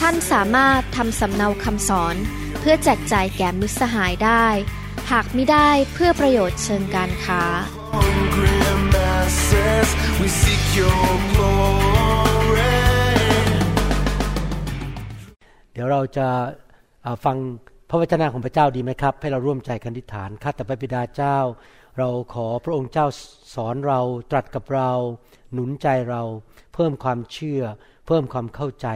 ท่านสามารถทำสำเนาคำสอน เพื่อแจกจ่ายแก่มิตรสหายได้ หากไม่ได้เพื่อประโยชน์เชิงการค้า hungry masses, we seek your glory. เดี๋ยวเราจะอ่าฟังพระวจนะของพระเจ้าดีไหมครับ ให้เราร่วมใจกันอธิษฐานข้าแต่พระบิดาเจ้า เราขอพระองค์เจ้าสอนเราตรัสกับเรา หนุนใจเรา เพิ่มความเชื่อ เพิ่มความเข้าใจ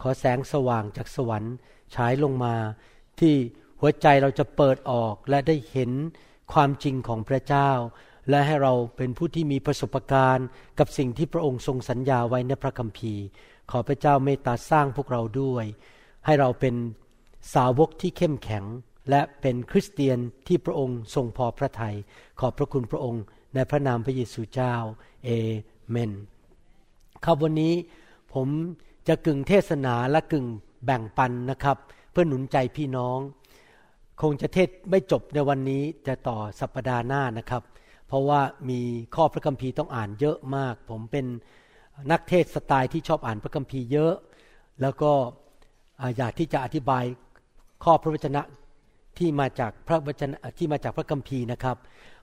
ขอแสงสว่างจากสวรรค์ฉายลงมา ที่หัวใจเราจะเปิดออกและได้เห็นความจริงของพระเจ้า และให้เราเป็นผู้ที่มีประสบการณ์ กับสิ่งที่พระองค์ทรงสัญญาไว้ในพระคัมภีร์ ขอพระเจ้าเมตตาสร้างพวกเราด้วย ให้เราเป็นสาวกที่เข้มแข็ง และเป็นคริสเตียนที่พระองค์ทรงพอพระทยัยขอบพระคุณพระองค์ในพระนามพระเยซูเจ้าเอเมนครับวันนี้ผม จะกึ่งเทศนาและกึ่งแบ่งปันนะครับ เพื่อหนุนใจพี่น้อง คงจะเทศไม่จบในวันนี้จะต่อสัปปดาห์หน้านะครับ เพราะว่ามีข้อพระคัมภีร์ต้องอ่านเยอะมาก ผมเป็นนักเทศสไตล์ที่ชอบอ่านพระคัมภีร์เยอะ แล้วก็อยากที่จะอธิบายข้อพระวจนะที่มาจากพระวจนะที่มาจากพระคัมภีร์นะครับ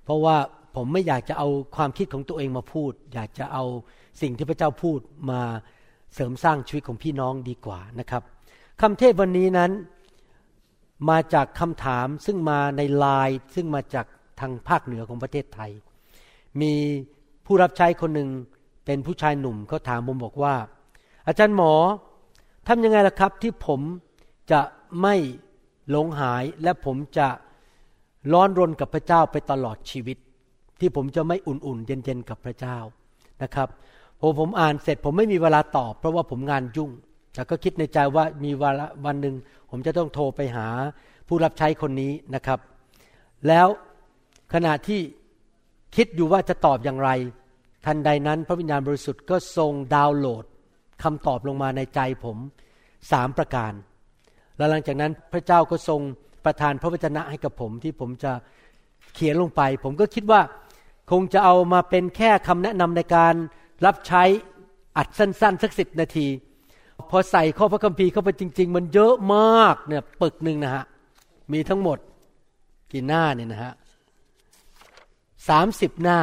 เพราะว่าผมไม่อยากจะเอาความคิดของตัวเองมาพูด อยากจะเอาสิ่งที่พระเจ้าพูดมา เสริมสร้างชีวิตของพี่น้องดีกว่านะครับคำเทศวันนี้นั้นมาจากคำถามซึ่งมาในไลน์ซึ่งมาจากทางภาคเหนือของประเทศไทย มีผู้รับใช้คนหนึ่งเป็นผู้ชายหนุ่มเขาถามผมบอกว่า อาจารย์หมอทำยังไงล่ะครับที่ผมจะไม่หลงหายและผมจะร้อนรนกับพระเจ้าไปตลอดชีวิต ที่ผมจะไม่อุ่นๆ เย็นๆ กับพระเจ้านะครับ พอผมอ่านเสร็จผมไม่มีเวลาตอบ เพราะว่าผมงานยุ่ง แต่ก็คิดในใจว่ามีวันวันหนึ่งผมจะต้องโทรไปหาผู้รับใช้คนนี้นะครับ แล้วขณะที่คิดอยู่ว่าจะตอบอย่างไร ทันใดนั้น พระวิญญาณบริสุทธิ์ก็ทรงดาวน์โหลดคำตอบลงมาในใจผมสามประการ แล้วหลังจากนั้นพระเจ้าก็ทรงประทานพระวจนะให้กับผมที่ผมจะเขียนลงไป ผมก็คิดว่าคงจะเอามาเป็นแค่คำแนะนำในการ รับใช้อัดสั้นๆ สักสิบนาที พอใส่ข้อพระคัมภีร์เข้าไปจริง ๆ มันเยอะมากเนี่ยปึกหนึ่งนะฮะ มีทั้งหมดกี่หน้าเนี่ยนะฮะสามสิบหน้า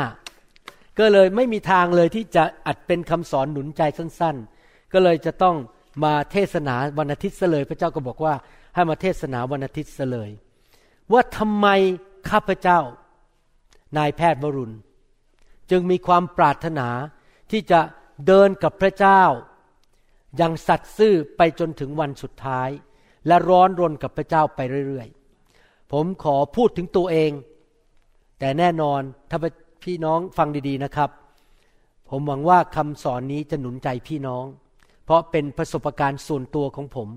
ก็เลยไม่มีทางเลยที่จะอัดเป็นคำสอนหนุนใจสั้น ๆ ก็เลยจะต้องมาเทศนาวันอาทิตย์เลย พระเจ้าก็บอกว่าให้มาเทศนาวันอาทิตย์เสเลย ว่าทำไมข้าพเจ้า นายแพทย์วรุณ จึงมีความปรารถนา ที่จะเดินกับพระเจ้า อย่างสัตย์ซื่อไปจนถึงวันสุดท้าย และร้อนรนกับพระเจ้าไปเรื่อยๆ ผมขอพูดถึงตัวเอง แต่แน่นอนถ้าพี่น้องฟังดีๆนะครับ ผมหวังว่าคำสอนนี้จะหนุนใจพี่น้อง เพราะเป็นประสบการณ์ส่วนตัวของผม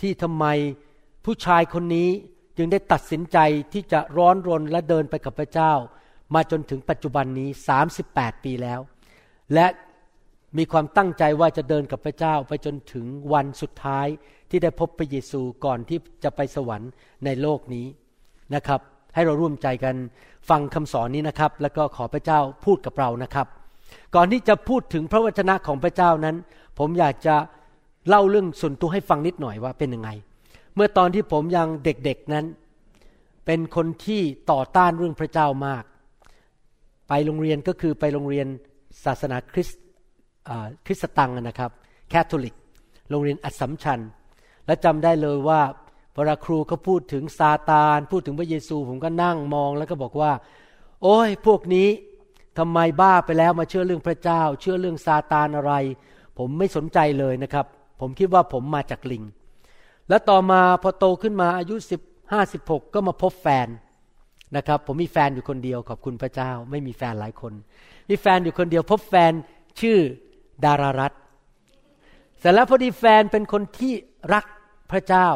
ที่ทำไมผู้ชายคนนี้จึงได้ตัดสินใจที่จะร้อนรนและเดินไปกับพระเจ้า มาจนถึงปัจจุบันนี้ 38 ปีแล้ว และมีความตั้งใจว่าจะเดินกับพระเจ้าไปจนถึงวันสุดท้ายที่ได้พบพระเยซูก่อนที่จะไปสวรรค์ในโลกนี้นะครับ ให้เราร่วมใจกันฟังคำสอนนี้นะครับ แล้วก็ขอพระเจ้าพูดกับเรานะครับ ก่อนที่จะพูดถึงพระวจนะของพระเจ้านั้น ผมอยากจะเล่าเรื่องส่วนตัวให้ฟังนิดหน่อยว่าเป็นยังไง เมื่อตอนที่ผมยังเด็กๆนั้น เป็นคนที่ต่อต้านเรื่องพระเจ้ามาก ไปโรงเรียนก็คือไปโรงเรียน ศาสนาคริสต์คริสตตังนะครับแคทอลิก โรงเรียนอัสสัมชัญ และจำได้เลยว่าเวลาครูเขาพูดถึงซาตาน พูดถึงพระเยซู ผมก็นั่งมองแล้วก็บอกว่า โอ้ยพวกนี้ทำไมบ้าไปแล้วมาเชื่อเรื่องพระเจ้า เชื่อเรื่องซาตานอะไร ผมไม่สนใจเลยนะครับ ผมคิดว่าผมมาจากลิง แล้วต่อมาพอโตขึ้นมาอายุสิบห้าสิบหกก็มาพบแฟนนะครับ ผมมีแฟนอยู่คนเดียวขอบคุณพระเจ้า ไม่มีแฟนหลายคน มีแฟนอยู่คนเดียวพบแฟนชื่อดารารัตเสร็จแล้วพอดีแฟนเป็นคนที่รักพระเจ้า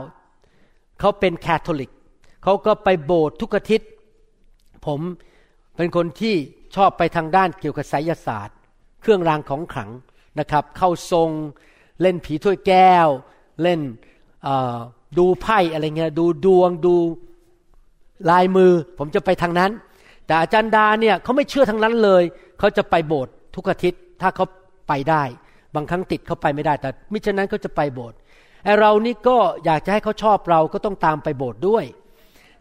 เขาเป็นแคทอลิก เขาก็ไปโบสถ์ทุกอาทิตย์ ผมเป็นคนที่ชอบไปทางด้านเกี่ยวกับไสยศาสตร์ เครื่องรางของขลังนะครับ เข้าทรงเล่นผีถ้วยแก้ว เล่นดูไพ่อะไรเงี้ยดูดวงดูลายมือ ผมจะไปทางนั้น แต่อาจารย์ดาเนี่ยเขาไม่เชื่อทางนั้นเลย เขาจะไปโบสถ์ทุกอาทิตย์ถ้าเขาไปได้ บางครั้งติดเขาไปไม่ได้ แต่มิฉะนั้นเขาจะไปโบสถ์ไอเรานี่ก็อยากจะให้เขาชอบเราก็ต้องตามไปโบสถ์ด้วย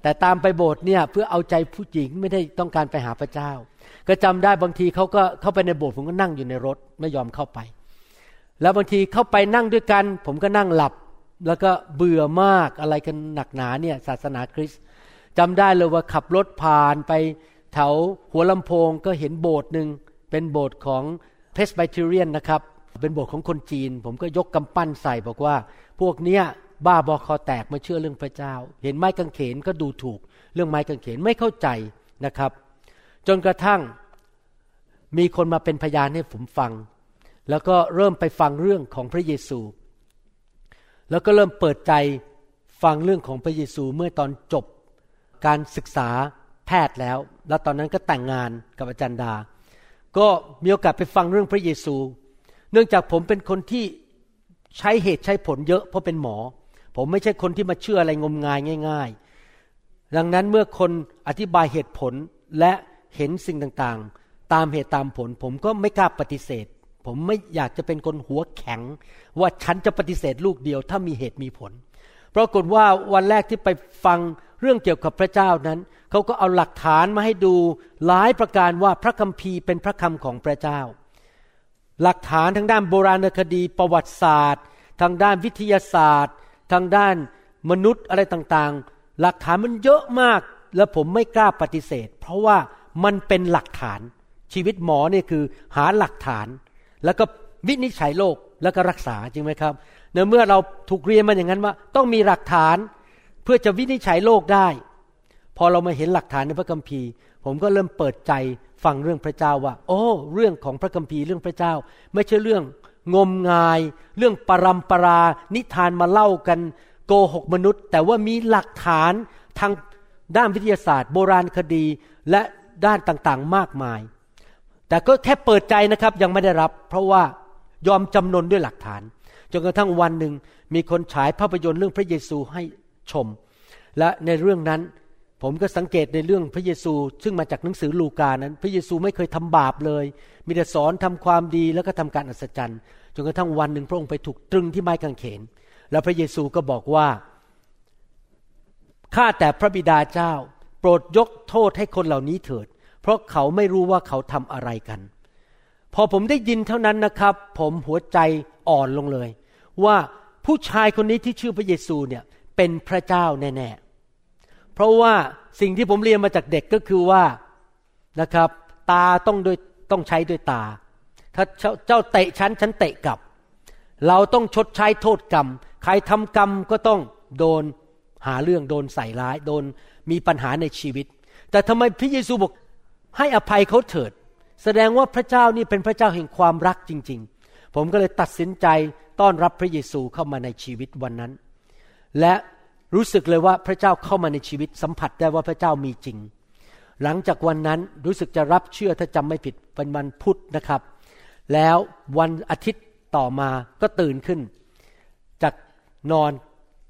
แต่ตามไปโบสถ์เนี่ยเพื่อเอาใจผู้หญิงไม่ได้ต้องการไปหาพระเจ้า ก็จำได้บางทีเขาก็เข้าไปในโบสถ์ผมก็นั่งอยู่ในรถไม่ยอมเข้าไป แล้วบางทีเข้าไปนั่งด้วยกัน ผมก็นั่งหลับ แล้วก็เบื่อมากอะไรกันหนักหนาเนี่ยศาสนาคริสต์จำได้เลยว่าขับรถผ่านไป แถวหัวลำโพงก็เห็นโบสถ์หนึ่งเป็นโบสถ์ของเพสไบเทเรียนนะครับ เป็นโบสถ์ของคนจีน ผมก็ยกกำปั้นใส่บอกว่า พวกเนี้ยบ้าบอคอแตกมาเชื่อเรื่องพระเจ้า เห็นไม้กางเขนก็ดูถูก เรื่องไม้กางเขนไม่เข้าใจนะครับ จนกระทั่งมีคนมาเป็นพยานให้ผมฟัง แล้วก็เริ่มไปฟังเรื่องของพระเยซู แล้วก็เริ่มเปิดใจฟังเรื่องของพระเยซูเมื่อตอนจบการศึกษา แพทย์แล้ว แล้วตอนนั้นก็แต่งงานกับอาจารย์ดา ก็มีโอกาสไปฟังเรื่องพระเยซู เนื่องจากผมเป็นคนที่ใช้เหตุใช้ผลเยอะเพราะเป็นหมอ ผมไม่ใช่คนที่มาเชื่ออะไรงมงายง่าย ๆ ดังนั้นเมื่อคนอธิบายเหตุผลและเห็นสิ่งต่างๆ ตามเหตุตามผล ผมก็ไม่กล้าปฏิเสธ ผมไม่อยากจะเป็นคนหัวแข็ง ว่าฉันจะปฏิเสธลูกเดียว ถ้ามีเหตุมีผล ปรากฏว่าวันแรกที่ไปฟัง เรื่องเกี่ยวกับพระเจ้านั้น เขาก็เอาหลักฐานมาให้ดูหลายประการว่าพระคัมภีร์เป็นพระคำของพระเจ้า หลักฐานทางด้านโบราณคดีประวัติศาสตร์ ทางด้านวิทยาศาสตร์ ทางด้านมนุษย์อะไรต่างๆ หลักฐานมันเยอะมากแล้วผมไม่กล้าปฏิเสธ เพราะว่ามันเป็นหลักฐาน ชีวิตหมอเนี่ยคือหาหลักฐาน แล้วก็วินิจฉัยโรคแล้วก็รักษาจริงไหมครับเมื่อเราถูกเรียนมาอย่างนั้นว่า ต้องมีหลักฐาน พื่อจะวินิจฉัยโลกได้ พอเรามาเห็นหลักฐานในพระคัมภีร์ ผมก็เริ่มเปิดใจฟังเรื่องพระเจ้าว่า โอ้ เรื่องของพระคัมภีร์เรื่องพระเจ้า ไม่ใช่เรื่องงมงาย เรื่องปรำปรา นิทานมาเล่ากัน โกหกมนุษย์ แต่ว่ามีหลักฐานทางด้านวิทยาศาสตร์ โบราณคดีและด้านต่างๆมากมาย แต่ก็แค่เปิดใจนะครับยังไม่ได้รับ เพราะว่ายอมจำนนด้วยหลักฐานจนกระทั่งวันหนึ่งมีคนฉายภาพยนตร์เรื่องพระเยซูให้ ชม และในเรื่องนั้น ผมก็สังเกตในเรื่องพระเยซู ซึ่งมาจากหนังสือลูกานั้น พระเยซูไม่เคยทำบาปเลย มีแต่สอนทำความดีแล้วก็ทำการอัศจรรย์จนกระทั่งวันหนึ่งพระองค์ไปถูกตรึงที่ไม้กางเขน แล้วพระเยซูก็บอกว่าข้าแต่พระบิดาเจ้า โปรดยกโทษให้คนเหล่านี้เถิด เพราะเขาไม่รู้ว่าเขาทำอะไรกัน พอผมได้ยินเท่านั้นนะครับ ผมหัวใจอ่อนลงเลย ว่าผู้ชายคนนี้ที่ชื่อพระเยซูเนี่ย เป็นพระเจ้าแน่ๆ เพราะว่าสิ่งที่ผมเรียนมาจากเด็กก็คือว่านะครับ ตาต้องด้วยต้องใช้ด้วยตา ถ้าเจ้าเตะฉันฉันเตะกลับ เราต้องชดใช้โทษกรรม ใครทำกรรมก็ต้องโดนหาเรื่องโดนใส่ร้าย โดนมีปัญหาในชีวิต แต่ทำไมพระเยซูบอกให้อภัยเขาเถิด แสดงว่าพระเจ้านี่เป็นพระเจ้าแห่งความรักจริง ๆ ผมก็เลยตัดสินใจต้อนรับพระเยซูเข้ามาในชีวิตวันนั้น และ รู้สึกเลยว่าพระเจ้าเข้ามาในชีวิตสัมผัสได้ว่าพระเจ้ามีจริง หลังจากวันนั้นรู้สึกจะรับเชื่อถ้าจำไม่ผิดเป็นวันพุธนะครับ แล้ววันอาทิตย์ต่อมาก็ตื่นขึ้น จากนอน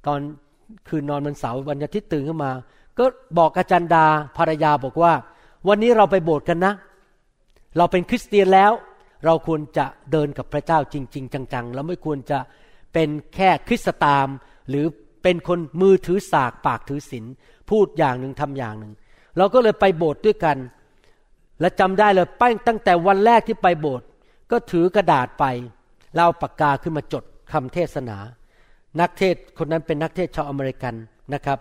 ตอนคืนนอนวันเสาร์วันอาทิตย์ตื่นขึ้นมา ก็บอกอาจารย์ดาภรรยาบอกว่า วันนี้เราไปโบสถ์กันนะ เราเป็นคริสเตียนแล้ว เราควรจะเดินกับพระเจ้าจริง ๆ จังๆ แล้วไม่ควรจะเป็นแค่คริสตามหรือ เป็นคนมือถือสากปากถือศีลพูดอย่างหนึ่งทำอย่างหนึ่ง เราก็เลยไปโบสถ์ด้วยกัน และจำได้เลยป้ตั้งแต่วันแรกที่ไปโบสถ์ก็ถือกระดาษไปเล่าปากกาขึ้นมาจดคำเทศนา นักเทศคนนั้นเป็นนักเทศชาวอเมริกันนะครับ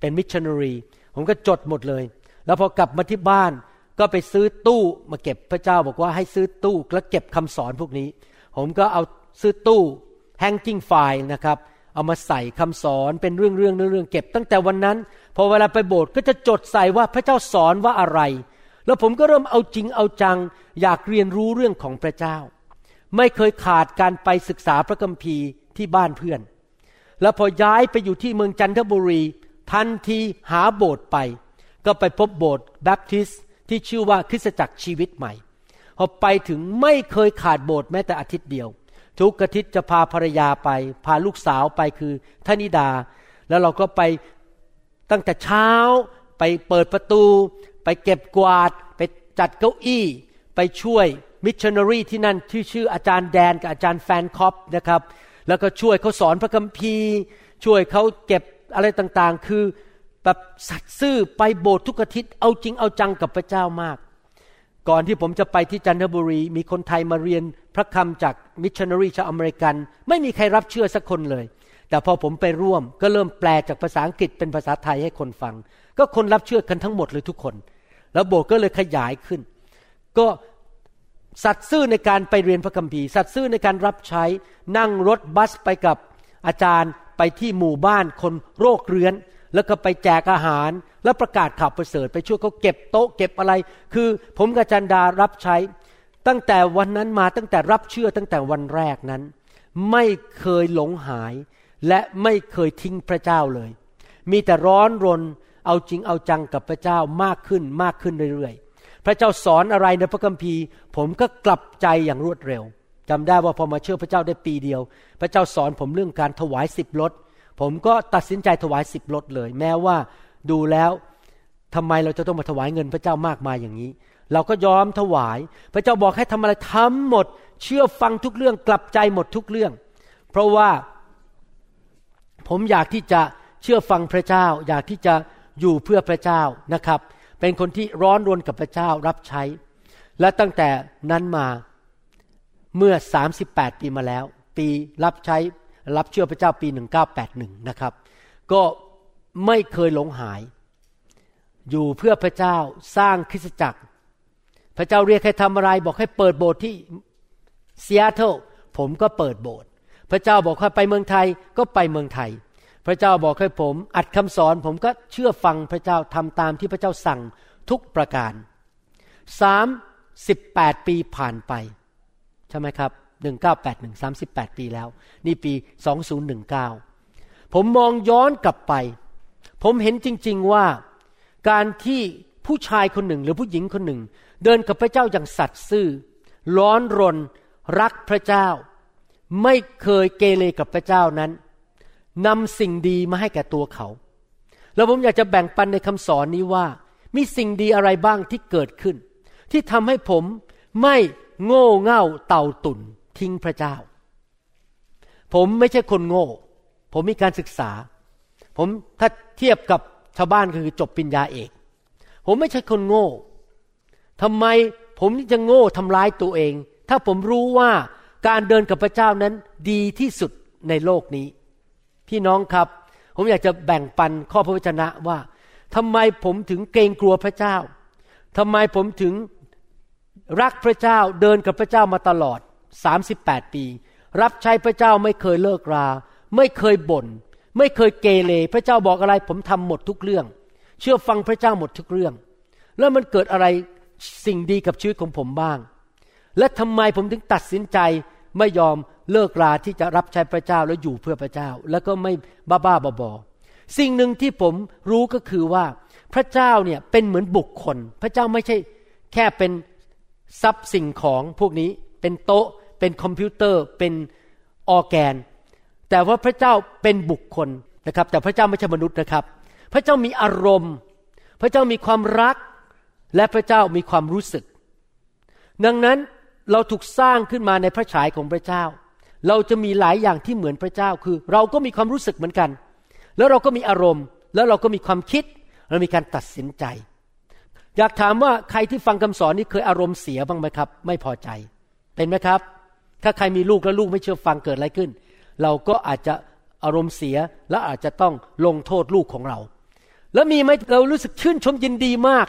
เป็นมิชชันนารีผมก็จดหมดเลย แล้วพอกลับมาที่บ้านก็ไปซื้อตู้มาเก็บพระเจ้าบอกว่าให้ซื้อตู้แล้วเก็บคำสอนพวกนี้ ผมก็เอาซื้อตู้แฮงกิ้งไฟล์นะครับ เอามาใส่คำสอนเป็นเรื่องเรื่องเรื่องเก็บ ตั้งแต่วันนั้นพอเวลาไปโบสถ์ก็จะจดใส่ว่าพระเจ้าสอนว่าอะไร แล้วผมก็เริ่มเอาจริงเอาจัง อยากเรียนรู้เรื่องของพระเจ้า ไม่เคยขาดการไปศึกษาพระคัมภีร์ที่บ้านเพื่อน แล้วพอย้ายไปอยู่ที่เมืองจันทบุรี ทันทีหาโบสถ์ไป ก็ไปพบโบสถ์แบปทิสต์ที่ชื่อว่าคริสตจักรชีวิตใหม่พอไปถึงไม่เคยขาดโบสถ์แม้แต่อาทิตย์เดียว ทุกอาทิตย์จะพาภรรยาไป พาลูกสาวไปคือธนิดา แล้วเราก็ไปตั้งแต่เช้า ไปเปิดประตู ไปเก็บกวาด ไปจัดเก้าอี้ ไปช่วยมิชชันนารีที่นั่นที่ชื่ออาจารย์แดนกับอาจารย์แฟนคอปนะครับ แล้วก็ช่วยเขาสอนพระคัมภีร์ ช่วยเขาเก็บอะไรต่างๆ คือแบบสัตย์ซื่อไปโบสถ์ทุกอาทิตย์เอาจริงเอาจังกับพระเจ้ามาก ก่อนที่ผมจะไปที่จันทบุรี มีคนไทยมาเรียนพระคำจากมิชชันนารีชาวอเมริกัน ไม่มีใครรับเชื่อสักคนเลย แต่พอผมไปร่วมก็เริ่มแปลจากภาษาอังกฤษเป็นภาษาไทยให้คนฟัง ก็คนรับเชื่อกันทั้งหมดเลยทุกคน แล้วโบสถ์ก็เลยขยายขึ้น ก็สัตย์ซื่อในการไปเรียนพระคัมภีร์ สัตย์ซื่อในการรับใช้นั่งรถบัสไปกับอาจารย์ไปที่หมู่บ้านคนโรคเรื้อน แล้วก็ไปแจกอาหาร แล้วประกาศข่าวประเสริฐ ไปช่วยเขาเก็บโต๊ะเก็บอะไร คือผมกับจันดารับใช้ ตั้งแต่วันนั้นมาตั้งแต่รับเชื่อตั้งแต่วันแรกนั้น ไม่เคยหลงหาย และไม่เคยทิ้งพระเจ้าเลย มีแต่ร้อนรนเอาจริงเอาจังกับพระเจ้ามากขึ้นมากขึ้นเรื่อยๆ พระเจ้าสอนอะไรในพระคัมภีร์ ผมก็กลับใจอย่างรวดเร็วจำได้ว่าพอมาเชื่อพระเจ้าได้ปีเดียว พระเจ้าสอนผมเรื่องการถวายสิบรถ ผมก็ตัดสินใจถวายสิบรถเลย แม้ว่าดูแล้วทำไมเราจะต้องมาถวายเงินพระเจ้ามากมายอย่างนี้ เราก็ยอมถวาย พระเจ้าบอกให้ทำอะไรทำหมด เชื่อฟังทุกเรื่องกลับใจหมดทุกเรื่อง เพราะว่าผมอยากที่จะเชื่อฟังพระเจ้า อยากที่จะอยู่เพื่อพระเจ้านะครับ เป็นคนที่ร้อนรนกับพระเจ้ารับใช้ และตั้งแต่นั้นมาเมื่อ 38 ปีมาแล้ว ปีรับใช้ รับเชื่อพระเจ้าปี 1981 นะครับ ก็ไม่เคยหลงหาย อยู่เพื่อพระเจ้าสร้างคริสตจักร พระเจ้าเรียกให้ทำอะไร บอกให้เปิดโบสถ์ที่ซีแอตเทิลผมก็เปิดโบสถ์พระเจ้าบอกให้ไปเมืองไทยก็ไปเมืองไทย พระเจ้าบอกให้ผมอัดคำสอน ผมก็เชื่อฟังพระเจ้าทำตามที่พระเจ้าสั่งทุกประการสามสิบแปดปีผ่านไป ใช่ไหมครับ หนึ่งเก้าแปดหนึ่งสามสิบแปดปีแล้ว นี่ปีสองศูนย์หนึ่งเก้าผมมองย้อนกลับไป ผมเห็นจริง ๆว่าการที่ผู้ชายคนหนึ่งหรือผู้หญิงคนหนึ่ง เดินกับพระเจ้าอย่างสัตย์ซื่อ ร้อนรน รักพระเจ้า ไม่เคยเกเรกับพระเจ้านั้นนำสิ่งดีมาให้แก่ตัวเขา แล้วผมอยากจะแบ่งปันในคำสอนนี้ว่า มีสิ่งดีอะไรบ้างที่เกิดขึ้น ที่ทำให้ผมไม่โง่เง่าเต่าตุ่น ทิ้งพระเจ้า ผมไม่ใช่คนโง่ ผมมีการศึกษา ผมถ้าเทียบกับชาวบ้านคือจบปริญญาเอก ผมไม่ใช่คนโง่ทำไมผมจะโง่ทำร้ายตัวเอง ถ้าผมรู้ว่าการเดินกับพระเจ้านั้นดีที่สุดในโลกนี้ พี่น้องครับ ผมอยากจะแบ่งปันข้อพระวจนะว่าทำไมผมถึงเกรงกลัวพระเจ้าทำไมผมถึงรักพระเจ้าเดินกับพระเจ้ามาตลอด 38 ปี รับใช้พระเจ้าไม่เคยเลิกรา ไม่เคยบน่น ไม่เคยเกเรพระเจ้าบอกอะไรผมทำหมดทุกเรื่อง เชื่อฟังพระเจ้าหมดทุกเรื่อง แล้วมันเกิดอะไรสิ่งดีกับชีวิตของผมบ้าง และทำไมผมถึงตัดสินใจไม่ยอมเลิกราที่จะรับใช้พระเจ้าแล้วอยู่เพื่อพระเจ้า แล้วก็ไม่บ้าบ้าบอสิ่งหนึ่งที่ผมรู้ก็คือว่า พระเจ้าเนี่ยเป็นเหมือนบุคคล พระเจ้าไม่ใช่แค่เป็นทรัพย์สิ่งของพวกนี้เป็นโต๊ะ เป็นคอมพิวเตอร์เป็นออแกน แต่ว่าพระเจ้าเป็นบุคคลนะครับ แต่พระเจ้าไม่ใช่มนุษย์นะครับ พระเจ้ามีอารมณ์ พระเจ้ามีความรัก และพระเจ้ามีความรู้สึก ดังนั้นเราถูกสร้างขึ้นมาในพระฉายของพระเจ้า เราจะมีหลายอย่างที่เหมือนพระเจ้าคือ เราก็มีความรู้สึกเหมือนกัน แล้วเราก็มีอารมณ์ แล้วเราก็มีความคิดเรามีการตัดสินใจ อยากถามว่าใครที่ฟังคำสอนนี้เคยอารมณ์เสียบ้างไหมครับ ไม่พอใจ เป็นไหมครับ ถ้าใครมีลูกแล้วลูกไม่เชื่อฟังเกิดอะไรขึ้น เราก็อาจจะอารมณ์เสียและอาจจะต้องลงโทษลูกของเรา แล้วมีไหมเรารู้สึกชื่นชมยินดีมาก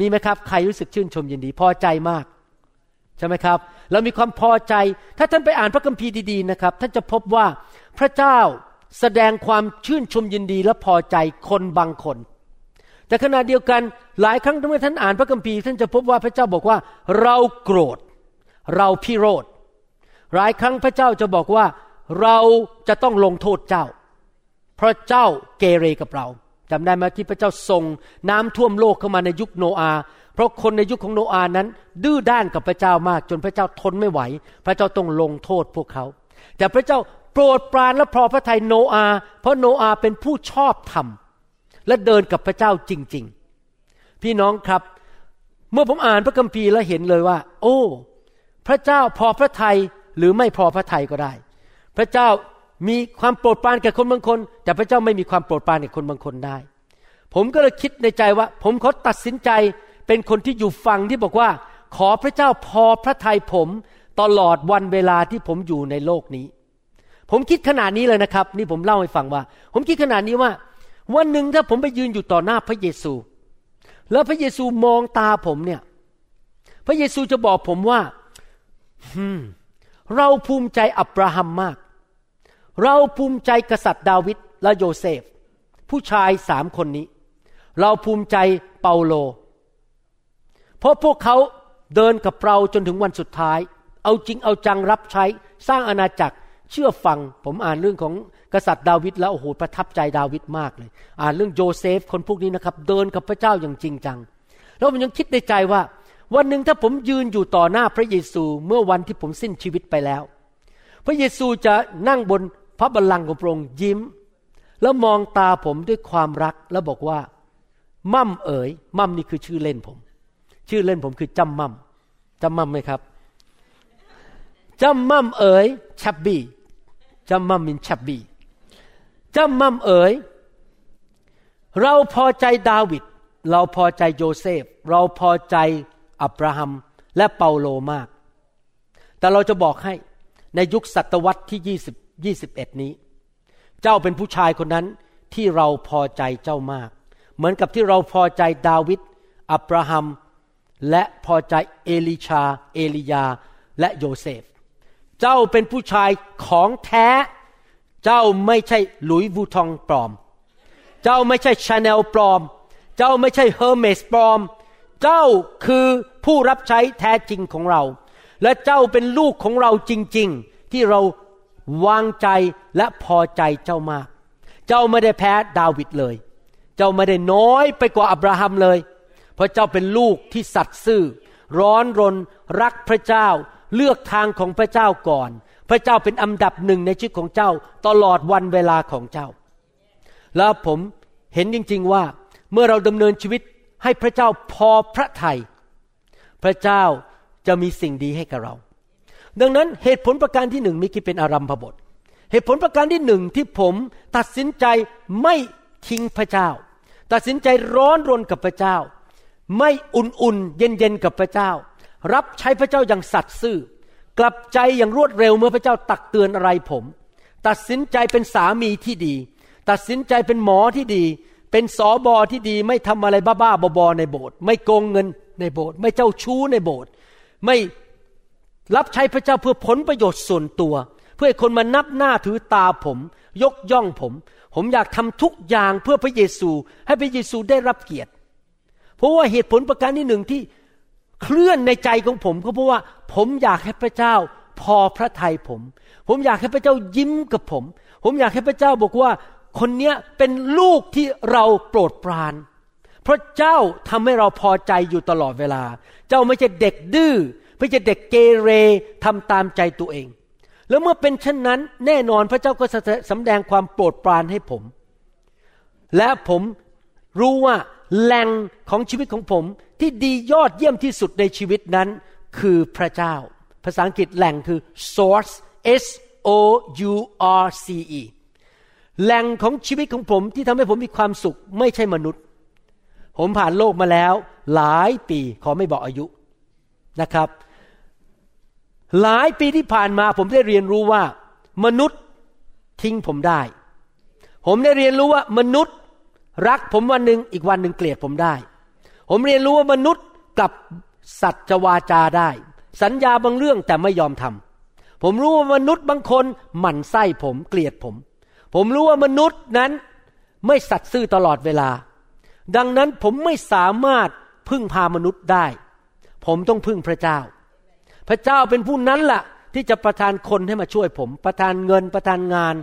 มีไหมครับ ใครรู้สึกชื่นชมยินดี พอใจมาก ใช่ไหมครับ เรามีความพอใจ ถ้าท่านไปอ่านพระคัมภีร์ดีๆนะครับ ท่านจะพบว่าพระเจ้าแสดงความชื่นชมยินดีและพอใจคนบางคน แต่ขณะเดียวกันหลายครั้งเมื่อท่านอ่านพระคัมภีร์ท่านจะพบว่าพระเจ้าบอกว่า เราโกรธ เราพิโรธ หลายครั้งพระเจ้าจะบอกว่าเราจะต้องลงโทษเจ้า เพราะเจ้าเกเรกับเราจำได้ไหมที่พระเจ้าส่งน้ำท่วมโลกเข้ามาในยุคโนอา เพราะคนในยุคของโนอานั้น ดื้อด้านกับพระเจ้ามากจนพระเจ้าทนไม่ไหว พระเจ้าต้องลงโทษพวกเขา แต่พระเจ้าโปรดปรานและพอพระทัยโนอา เพราะโนอาเป็นผู้ชอบธรรม และเดินกับพระเจ้าจริง ๆ พี่น้องครับ เมื่อผมอ่านพระคัมภีร์แล้วเห็นเลยว่า โอ้ พระเจ้าพอพระทัย หรือไม่พอพระทัยก็ได้ พระเจ้ามีความโปรดปรานแก่คนบางคน แต่พระเจ้าไม่มีความโปรดปรานแก่คนบางคนได้ ผมก็เลยคิดในใจว่า ผมขอตัดสินใจเป็นคนที่อยู่ฝั่งที่บอกว่า ขอพระเจ้าพอพระทัยผมตลอดวันเวลาที่ผมอยู่ในโลกนี้ ผมคิดขนาดนี้เลยนะครับ นี่ผมเล่าให้ฟังว่า ผมคิดขนาดนี้ว่า วันหนึ่งถ้าผมไปยืนอยู่ต่อหน้าพระเยซู แล้วพระเยซูมองตาผมเนี่ย พระเยซูจะบอกผมว่าฮึม เราภูมิใจอับราฮัมมาก เราภูมิใจกษัตริย์ดาวิดและโยเซฟ ผู้ชายสามคนนี้ เราภูมิใจเปาโล เพราะพวกเขาเดินกับเราจนถึงวันสุดท้าย เอาจริงเอาจังรับใช้สร้างอาณาจักรเชื่อฟัง ผมอ่านเรื่องของกษัตริย์ดาวิดแล้วโอ้โหประทับใจดาวิดมากเลย อ่านเรื่องโยเซฟคนพวกนี้นะครับ เดินกับพระเจ้าอย่างจริงจัง แล้วผมยังคิดในใจว่า วันหนึ่งถ้าผมยืนอยู่ต่อหน้าพระเยซูเมื่อวันที่ผมสิ้นชีวิตไปแล้ว พระเยซูจะนั่งบนพระบัลลังก์ของพระองค์ยิ้ม แล้วมองตาผมด้วยความรักแล้วบอกว่า มั่มเอ๋ย มั่มนี่คือชื่อเล่นผม ชื่อเล่นผมคือจำมั่มจำมั่มไหมครับจำมั่มเอ๋ยชับบีจำมั่มมินชับบีจำมั่มเอ๋ยเราพอใจดาวิดเราพอใจโยเซฟ เราพอใจ อับราฮัม และเปาโลมาก แต่เราจะบอกให้ในยุคศตวรรษที่ 20 21 นี้ เจ้าเป็นผู้ชายคนนั้นที่เราพอใจเจ้ามาก เหมือนกับที่เราพอใจดาวิดอับราฮัม และพอใจเอลิชา เอลียา และโยเซฟ เจ้าเป็นผู้ชายของแท้ เจ้าไม่ใช่ Louis Vuitton ปลอม เจ้าไม่ใช่ชาแนลปลอม เจ้าไม่ใช่ Hermès ปลอม เจ้าคือผู้รับใช้แท้จริงของเรา และเจ้าเป็นลูกของเราจริง ๆ ที่เราวางใจและพอใจเจ้ามาก เจ้าไม่ได้แพ้ดาวิดเลย เจ้าไม่ได้น้อยไปกว่าอับราฮัมเลย เพราะเจ้าเป็นลูกที่สัตย์ซื่อ ร้อนรน รักพระเจ้า เลือกทางของพระเจ้าก่อน พระเจ้าเป็นอันดับหนึ่งในชีวิตของเจ้า ตลอดวันเวลาของเจ้า แล้วผมเห็นจริง ๆว่าเมื่อเราดำเนินชีวิต ให้พระเจ้าพอพระทยัยพระเจ้าจะมีสิ่งดีให้กับเรา ดังนั้นเหตุผลประการที่หนึ่งมีกี่เป็นอารัมพบท เหตุผลประการที่หนึ่งที่ผมตัดสินใจไม่ทิ้งพระเจ้า ตัดสินใจร้อนรนกับพระเจ้า ไม่อุ่นๆเย็นๆกับพระเจ้า รับใช้พระเจ้าอย่างสัตย์ซื่อ กลับใจอย่างรวดเร็วเมื่อพระเจ้าตักเตือนอะไรผม ตัดสินใจเป็นสามีที่ดี ตัดสินใจเป็นหมอที่ดี เป็นสอบอที่ดีไม่ทำอะไรบ้าๆบอๆในโบสถ์ไม่โกงเงินในโบสถ์ไม่เจ้าชู้ในโบสถ์ไม่รับใช้พระเจ้าเพื่อผลประโยชน์ส่วนตัว เพื่อให้คนมานับหน้าถือตาผม ยกย่องผม ผมอยากทำทุกอย่างเพื่อพระเยซู ให้พระเยซูได้รับเกียรติ เพราะว่าเหตุผลประการที่หนึ่งที่เคลื่อนในใจของผมก็เพราะว่าผมอยากให้พระเจ้าพอพระทัยผม ผมอยากให้พระเจ้ายิ้มกับผม ผมอยากให้พระเจ้าบอกว่า คนเนี้ยเป็นลูกที่เราโปรดปรานเพราะเจ้าทำให้เราพอใจอยู่ตลอดเวลา เจ้าไม่ใช่เด็กดื้อไม่ใช่เด็กเกเรทำตามใจตัวเอง แล้วเมื่อเป็นเช่นนั้นแน่นอนพระเจ้าก็สำแดงความโปรดปรานให้ผม และผมรู้ว่าแหล่งของชีวิตของผมที่ดียอดเยี่ยมที่สุดในชีวิตนั้น คือพระเจ้า ภาษาอังกฤษแหล่งคือ source S O U R C E แหล่งของชีวิตของผมที่ทำให้ผมมีความสุข ไม่ใช่มนุษย์ ผมผ่านโลกมาแล้ว หลายปีขอไม่บอกอายุนะครับ หลายปีที่ผ่านมาผมได้เรียนรู้ว่า มนุษย์ทิ้งผมได้ ผมได้เรียนรู้ว่ามนุษย์ รักผมวันหนึ่งอีกวันหนึ่งเกลียดผมได้ ผมเรียนรู้ว่ามนุษย์กับสัตว์จวาจาได้ สัญญาบางเรื่องแต่ไม่ยอมทำผมรู้ว่ามนุษย์บางคนหมั่นไส้ผมเกลียดผม ผมรู้ว่ามนุษย์นั้นไม่สัตย์ซื่อตลอดเวลา ดังนั้นผมไม่สามารถพึ่งพามนุษย์ได้ ผมต้องพึ่งพระเจ้า พระเจ้าเป็นผู้นั้นละ่ะ ที่จะประทานคนให้มาช่วยผม ประทานเงินประทานงาน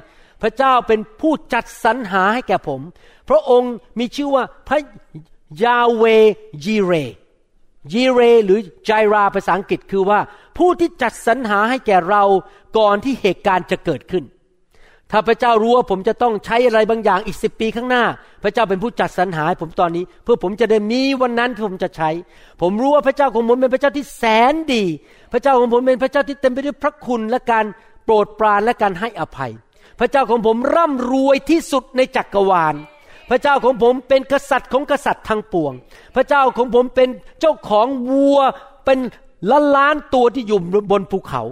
พระเจ้าเป็นผู้จัดสรรหาให้แก่ผม พระองค์มีชื่อว่าพระยาเวยีเรยีเรหรือไจราภาษาอังกฤษคือว่า ผู้ที่จัดสรรหาให้แก่เราก่อนที่เหตุการณ์จะเกิดขึ้น ถ้าพระเจ้ารู้ว่าผมจะต้องใช้อะไรบางอย่างอีกสิปีข้างหน้า พระเจ้าเป็นผู้จัดสรรหาผมตอนนี้ เพื่อผมจะได้มีวันนั้นที่ผมจะใช้ ผมรู้ว่าพระเจ้าของผมเป็นพระเจ้าที่แสนดี พระเจ้าของผมเป็นพระเจ้าที่เต็มไปด้วยพระคุณและการโปรดปรานและการให้อภัย พระเจ้าของผมร่ำรวยที่สุดในจักรวาล พระเจ้าของผมเป็นกษัตริย์ของกษัตริย์ทั้งปวง พระเจ้าของผมเป็นเจ้าของวัวเป็นล้านล้านตัวที่อยู่บนภูเขา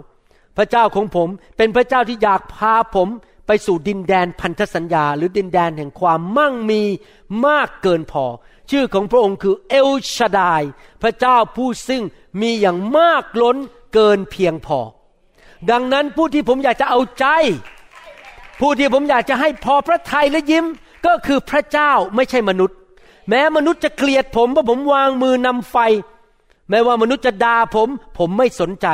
พระเจ้าของผมเป็นพระเจ้าที่อยากพาผม ไปสู่ดินแดนพันธสัญญา หรือดินแดนแห่งความมั่งมีมากเกินพอ ชื่อของพระองค์คือเอลชาดาย พระเจ้าผู้ซึ่งมีอย่างมากล้นเกินเพียงพอ ดังนั้นผู้ที่ผมอยากจะเอาใจ ผู้ที่ผมอยากจะให้พอพระทัยและยิ้มก็คือพระเจ้าไม่ใช่มนุษย์ แม้มนุษย์จะเกลียดผมเพราะผมวางมือนำไฟ แม้ว่ามนุษย์จะด่าผม ผมไม่สนใจ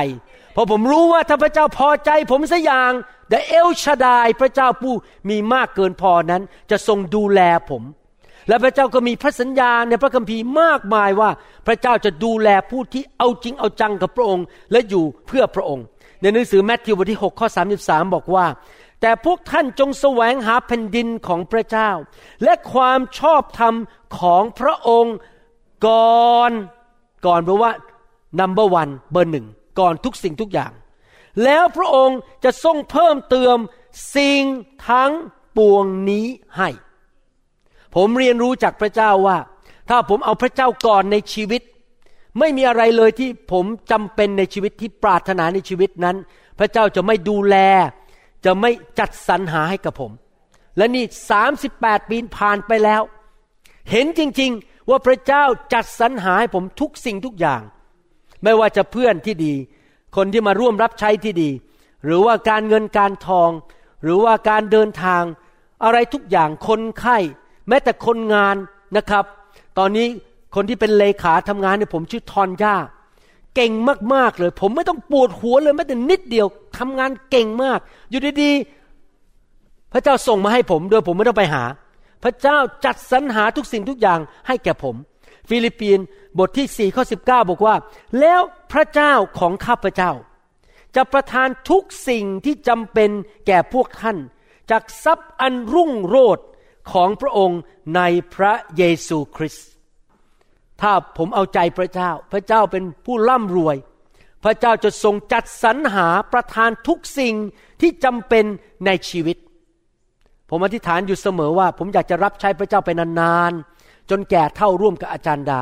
เพราะผมรู้ว่าถ้าพระเจ้าพอใจผมสักอย่าง แต่เอลชาดายพระเจ้าผู้มีมากเกินพอนั้น จะทรงดูแลผม และพระเจ้าก็มีพระสัญญาในพระคัมภีร์มากมายว่า พระเจ้าจะดูแลผู้ที่เอาจริงเอาจังกับพระองค์ และอยู่เพื่อพระองค์ ในหนังสือแมทธิวบทที่6ข้อ33 บอกว่า แต่พวกท่านจงแสวงหาแผ่นดินของพระเจ้า และความชอบธรรมของพระองค์ก่อนก่อนแปลว่า number one เบอร์หนึ่งก่อนทุกสิ่งทุกอย่าง แล้วพระองค์จะทรงเพิ่มเติมสิ่งทั้งปวงนี้ให้ ผมเรียนรู้จากพระเจ้าว่า ถ้าผมเอาพระเจ้าก่อนในชีวิต ไม่มีอะไรเลยที่ผมจำเป็นในชีวิตที่ปรารถนาในชีวิตนั้น พระเจ้าจะไม่ดูแล จะไม่จัดสรรหาให้กับผม และนี่สามสิบแปดปีผ่านไปแล้ว เห็นจริงๆว่าพระเจ้าจัดสรรหาให้ผมทุกสิ่งทุกอย่าง ไม่ว่าจะเพื่อนที่ดี คนที่มาร่วมรับใช้ที่ดี หรือว่าการเงินการทอง หรือว่าการเดินทาง อะไรทุกอย่างคนไข้ แม้แต่คนงานนะครับ ตอนนี้คนที่เป็นเลขาทำงานเนี่ยผมชื่อทอนย่าเก่งมากๆเลย ผมไม่ต้องปวดหัวเลยแม้แต่นิดเดียวทำงานเก่งมาก อยู่ดีๆพระเจ้าส่งมาให้ผมโดยผมไม่ต้องไปหา พระเจ้าจัดสรรหาทุกสิ่งทุกอย่างให้แก่ผม ฟิลิปปีนบทที่4ข้อ19 บอกว่า แล้วพระเจ้าของข้าพเจ้า จะประทานทุกสิ่งที่จำเป็นแก่พวกท่าน จากทรัพย์อันรุ่งโรจน์ของพระองค์ในพระเยซูคริสต์ถ้าผมเอาใจพระเจ้า พระเจ้าเป็นผู้ร่ำรวย พระเจ้าจะทรงจัดสรรหาประทานทุกสิ่งที่จำเป็นในชีวิต ผมอธิษฐานอยู่เสมอว่า ผมอยากจะรับใช้พระเจ้าไปนานๆ จนแก่เท่าร่วมกับอาจารย์ดา